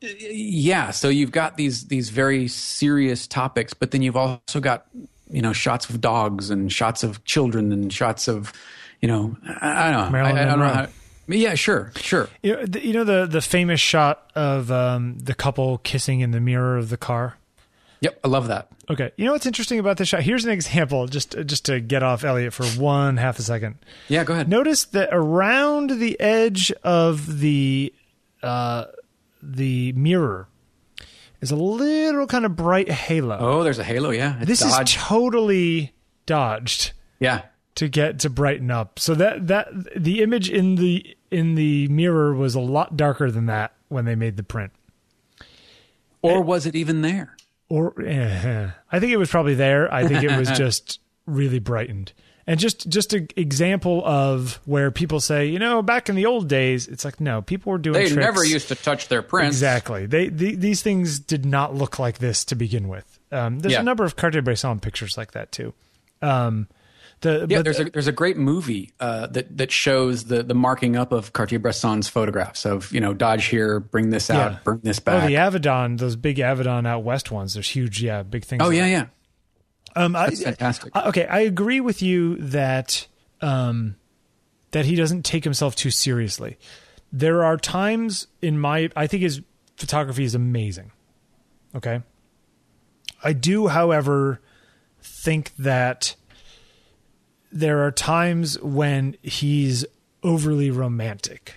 yeah so you've got these these very serious topics but then you've also got you know shots of dogs and shots of children and shots of you know i, I don't know Marilyn I, I don't know how yeah sure sure You know, the, you know the the famous shot of um, the couple kissing in the mirror of the car. yep i love that Okay. You know what's interesting about this shot? Here's an example, just just to get off Elliott for one half a second. yeah go ahead Notice that around the edge of the uh, the mirror is a little kind of bright halo. oh there's a halo yeah it's this dodged. is totally dodged yeah to get to brighten up. So that that the image in the in the mirror was a lot darker than that when they made the print. or was it even there Or eh, I think it was probably there. I think it was just really brightened. And just just an example of where people say, you know, back in the old days, it's like no, people were doing. They tricks. never used to touch their prints. Exactly. They, the these things did not look like this to begin with. Um, there's Yeah. a number of Cartier-Bresson pictures like that too. Um, the Yeah, there's a there's a great movie uh, that that shows the the marking up of Cartier-Bresson's photographs of you know dodge here, bring this out, Yeah. bring this oh back. the Avedon, those big Avedon out west ones. There's huge, yeah, big things. oh yeah, yeah, Um, I, that's fantastic. I- okay, I agree with you that um, that he doesn't take himself too seriously. There are times in my I think his photography is amazing. Okay. I do, however, think that there are times when he's overly romantic.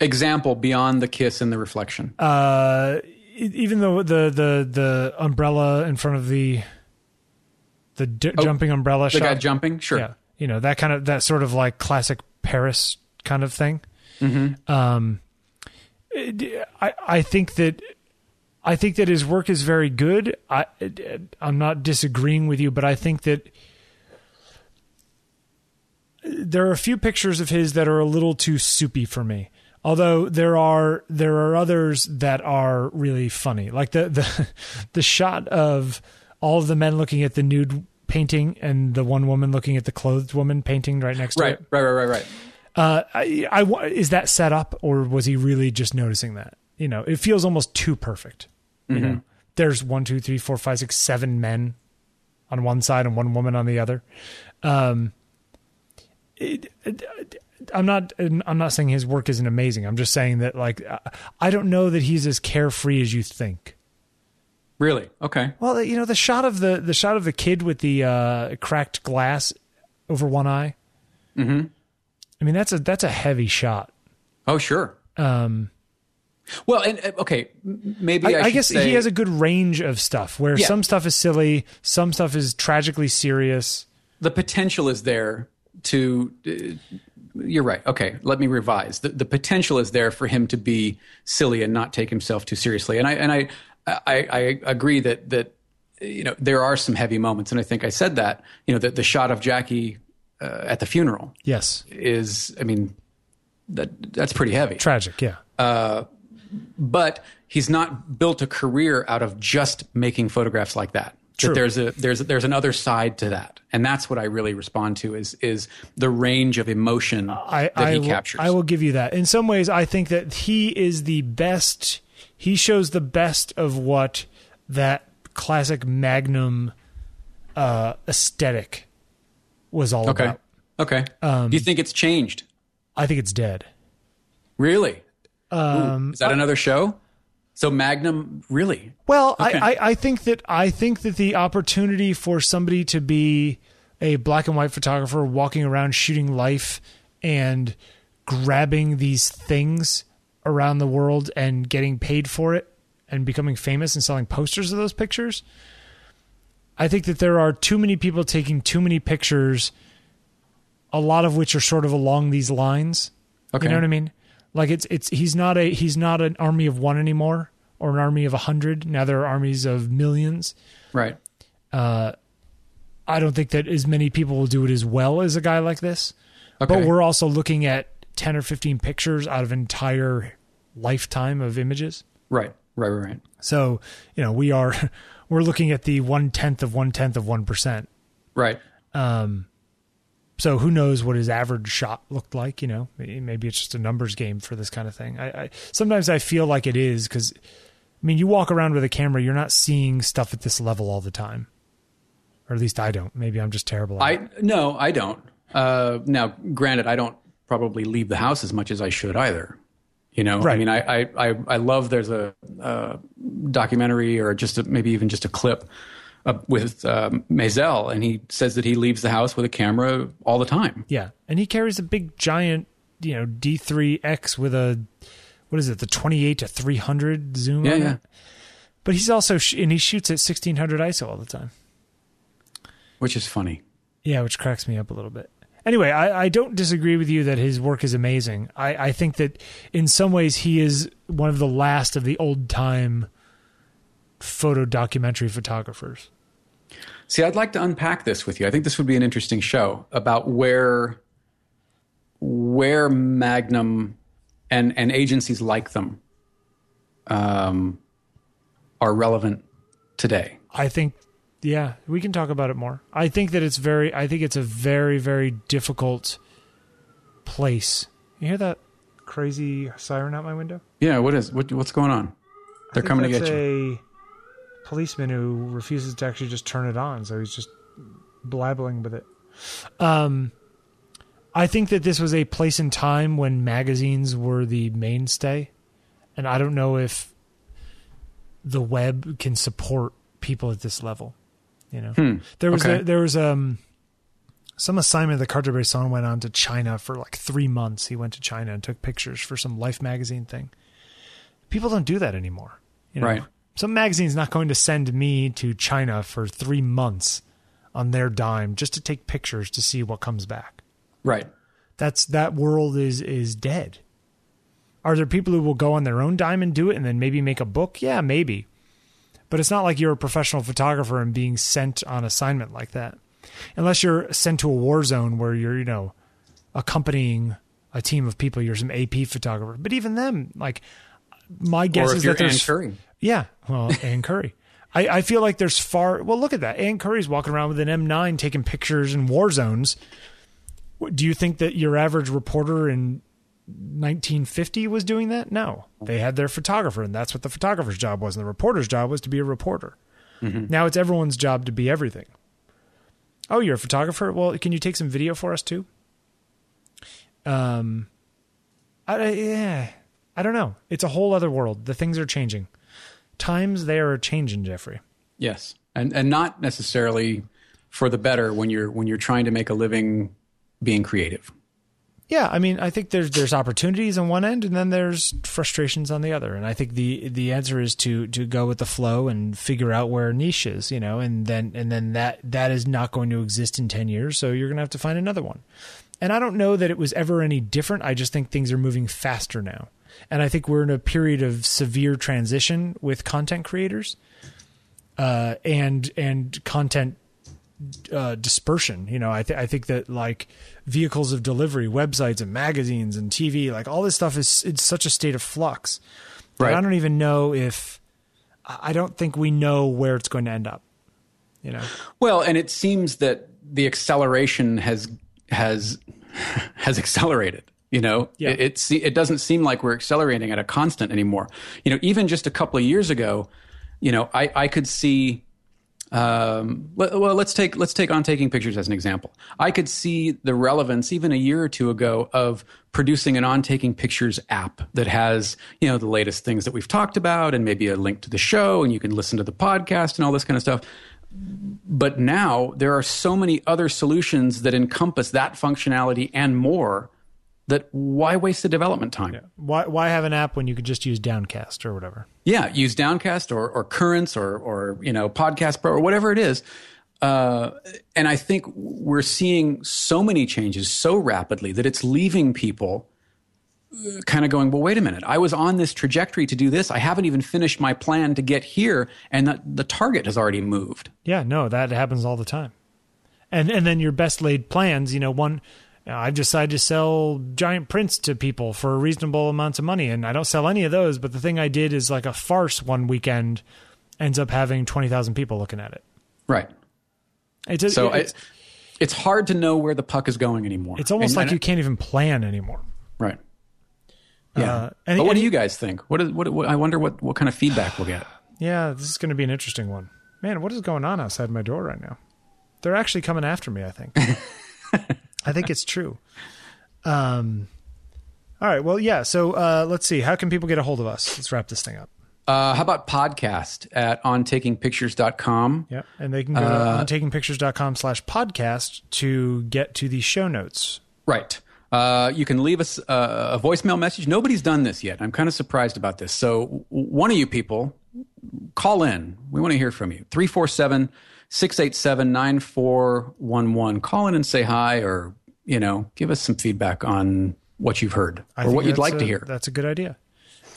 Example beyond the kiss and the reflection. Uh, even though the the the umbrella in front of the the d- jumping umbrella Oh, the shot, guy jumping, sure. yeah, you know that kind of that sort of like classic Paris kind of thing. Mm-hmm. Um, I I think that I think that his work is very good. I I'm not disagreeing with you, but I think that there are a few pictures of his that are a little too soupy for me. Although there are there are others that are really funny, like the the the shot of all of the men looking at the nude painting and the one woman looking at the clothed woman painting right next to Right, it. right, right, right, right. Uh, I, I is that set up or was he really just noticing that? You know, it feels almost too perfect. You know, there's one, two, three, four, five, six, seven men on one side and one woman on the other. Um, it, it, I'm not. I'm not saying his work isn't amazing. I'm just saying that, like, I don't know that he's as carefree as you think. Really? Okay. Well, you know, the shot of the the shot of the kid with the uh, cracked glass over one eye. Mm-hmm. I mean, that's a that's a heavy shot. Oh, sure. Um, Well, and uh, okay, maybe I, I, I guess say, he has a good range of stuff where Yeah. some stuff is silly, some stuff is tragically serious. the potential is there to. Uh, you're right. Okay, let me revise. The, the potential is there for him to be silly and not take himself too seriously. And I and I I, I agree that that you know there are some heavy moments, and I think I said that. You know, that the shot of Jackie uh, at the funeral Yes, is. I mean, that that's pretty heavy. tragic. Yeah, but he's not built a career out of just making photographs like that. True. That there's a there's there's another side to that, and that's what I really respond to is is the range of emotion I that I he will, captures. I will give you that. In some ways, I think that he is the best. He shows the best of what that classic Magnum uh, aesthetic was all okay, about. okay. Um, Do you think it's changed? I think it's dead. Really? Um, Ooh, is that another show? So Magnum, really? Well, Okay. I, I, I think that I think that the opportunity for somebody to be a black and white photographer walking around shooting life and grabbing these things around the world and getting paid for it and becoming famous and selling posters of those pictures. I think that there are too many people taking too many pictures, a lot of which are sort of along these lines. Okay. You know what I mean? Like it's it's he's not a he's not an army of one anymore or an army of a hundred. Now there are armies of millions. Right. Uh, I don't think that as many people will do it as well as a guy like this. Okay. But we're also looking at ten or fifteen pictures out of an entire lifetime of images. right. Right. Right. Right. So you know we are we're looking at the one tenth of one tenth of one percent. Right. So who knows what his average shot looked like? You know, maybe it's just a numbers game for this kind of thing. I, I sometimes I feel like it is because, I mean, you walk around with a camera, you're not seeing stuff at this level all the time, or at least I don't. Maybe I'm just terrible. At it. I no, I don't. Uh, now, granted, I don't probably leave the house as much as I should either. You know, I mean, I I I, I love there's a, uh documentary or just a, maybe even just a clip uh, with um, Maisel, and he says that he leaves the house with a camera all the time. Yeah, and he carries a big giant, you know, D3X with a what is it, the 28 to 300 zoom. Yeah, yeah. it. But he's also sh- and he shoots at 1600 ISO all the time. which is funny. Yeah, which cracks me up a little bit. Anyway, I, I don't disagree with you that his work is amazing. I, I think that in some ways he is one of the last of the old time photo documentary photographers. See, I'd like to unpack this with you. I think this would be an interesting show about where where Magnum and and agencies like them um, are relevant today. I think, yeah, we can talk about it more. I think that it's very, I think it's a very, very difficult place. You hear that crazy siren out my window? Yeah, what is what, what's going on? They're coming to get you. A policeman who refuses to actually just turn it on, so he's just blabbling with it. Um, I think that this was a place and time when magazines were the mainstay, and I don't know if the web can support people at this level. You know, there was okay. there was um some assignment that Cartier-Bresson went on to China for like three months. He went to China and took pictures for some Life magazine thing. People don't do that anymore. You know? Right. Some magazine's not going to send me to China for three months on their dime just to take pictures to see what comes back. Right. That's that world is is dead. Are there people who will go on their own dime and do it and then maybe make a book? Yeah, maybe. But it's not like you're a professional photographer and being sent on assignment like that. Unless you're sent to a war zone where you're, you know, accompanying a team of people, you're some AP photographer. But even them, like my guess is that there's Curry. Yeah, well, Ann Curry. I, I feel like there's far. Well, look at that. Ann Curry's walking around with an M9 taking pictures in war zones. Do you think that your average reporter in 1950 was doing that? No. They had their photographer, and that's what the photographer's job was. And the reporter's job was to be a reporter. Now it's everyone's job to be everything. Oh, you're a photographer? Well, can you take some video for us too? Um, I, I- yeah, I don't know. It's a whole other world. The things are changing. Times they are changing, Jeffery. Yes, and and not necessarily for the better when you're when you're trying to make a living being creative. Yeah, I mean, I think there's there's opportunities on one end, and then there's frustrations on the other. And I think the the answer is to to go with the flow and figure out where niche is, you know, and then and then that that is not going to exist in ten years. So you're going to have to find another one. And I don't know that it was ever any different. I just think things are moving faster now, and I think we're in a period of severe transition with content creators, uh, and and content uh, dispersion. You know, I, th- I think that like vehicles of delivery, websites and magazines and TV, like all this stuff is it's such a state of flux. Right. I don't even know if I don't think we know where it's going to end up. You know, Well, and it seems that the acceleration has has has accelerated. You know, Yeah. it it, se- it doesn't seem like we're accelerating at a constant anymore. You know, even just a couple of years ago, you know, I I could see. Um, le- well, let's take let's take on taking pictures as an example. I could see the relevance even a year or two ago of producing an on taking pictures app that has you know the latest things that we've talked about and maybe a link to the show and you can listen to the podcast and all this kind of stuff but now there are so many other solutions that encompass that functionality and more that why waste the development time? why why have an app when you could just use Downcast or whatever? Yeah, use Downcast or, or Currents or, or, you know, Podcast Pro or whatever it is. Uh, and I think we're seeing so many changes so rapidly that it's leaving people kind of going, well, wait a minute. I was on this trajectory to do this. I haven't even finished my plan to get here. And the, the target has already moved. Yeah, no, that happens all the time. And and then your best laid plans, you know, one I've decided to sell giant prints to people for reasonable amounts of money, and I don't sell any of those. But the thing I did is like a farce one weekend ends up having twenty thousand people looking at it. Right. It's So it's, it's, it's hard to know where the puck is going anymore. it's almost And- like and- you can't even plan anymore. Right. Yeah. Uh, and- but what do you guys think? What is what, what? I wonder what what kind of feedback we'll get. Yeah, this is going to be an interesting one. Man, what is going on outside my door right now? They're actually coming after me, I think. I think it's true. Um All right, well, yeah, so uh let's see. How can people get a hold of us? Let's wrap this thing up. Uh, how about podcast at ontakingpictures.com? Yeah, and they can go Uh, to ontakingpictures.com slash podcast to get to the show notes. Right. Uh, you can leave us uh, a voicemail message. Nobody's done this yet. I'm kind of surprised about this. So, one of you people, call in. We want to hear from you. 347 687 9411. Call in and say hi or, you know, give us some feedback on what you've heard I or what you'd like a- to hear. That's a good idea.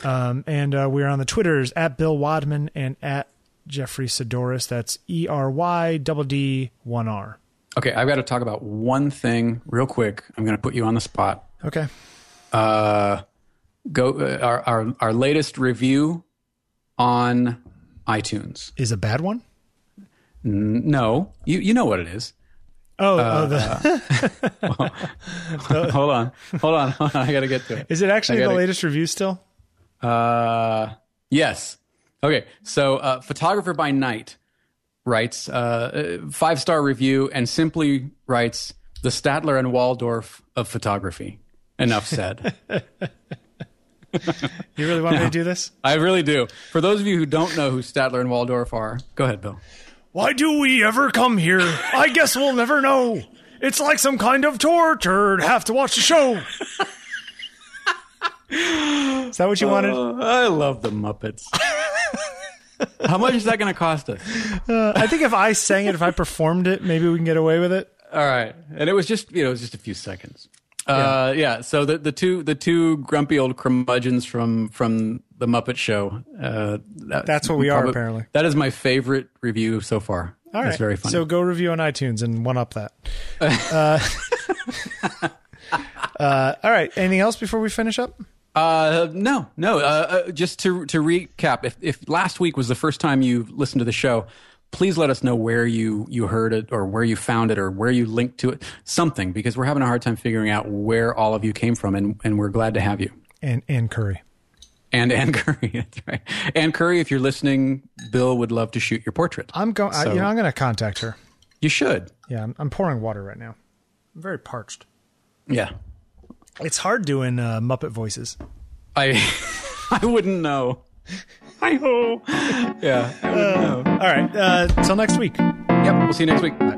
Um, and uh, we're on the Twitters at Bill Wadman and at Jeffery Saddoris. That's E R Y double D one R. Okay, I've got to talk about one thing real quick. I'm going to put you on the spot. Okay. Uh, go uh, our, our our latest review on iTunes. Is a bad one? N- No, you you know what it is. Oh, oh the, hold on, hold on, hold on. I got to get to it. is it actually the gotta- latest review still? Uh, yes. Okay. So, uh, photographer by night writes uh, five star review and simply writes the Statler and Waldorf of photography. Enough said. You really want me to do this? I really do. For those of you who don't know who Statler and Waldorf are, go ahead, Bill. Why do we ever come here? I guess we'll never know. It's like some kind of torture. to Have to watch the show. Is that what you wanted? Uh, I love the Muppets. How much is that going to cost us? Uh, I think if I sang it, if I performed it, maybe we can get away with it. All right, and it was just you know it was just a few seconds. Uh, yeah. So the the two the two grumpy old curmudgeons from from the Muppet Show. Uh, that- That's what we are, apparently. That is my favorite review so far. All right. It's very funny. So go review on iTunes and one up that. uh, uh, all right. Anything else before we finish up? Uh, no, no. Uh, uh, just to to recap, if if last week was the first time you listened to the show, please let us know where you you heard it or where you found it or where you linked to it, something, because we're having a hard time figuring out where all of you came from, and and we're glad to have you. And and Curry. And Ann Curry, that's right. Ann Curry, if you're listening, Bill would love to shoot your portrait. I'm going. So- You know, I'm going to contact her. You should. Yeah, I'm, I'm pouring water right now. I'm very parched. Yeah. It's hard doing uh, Muppet voices. I I wouldn't know. Hi ho. Yeah. I wouldn't know. All right. Uh, till next week. Yep. We'll see you next week. Bye.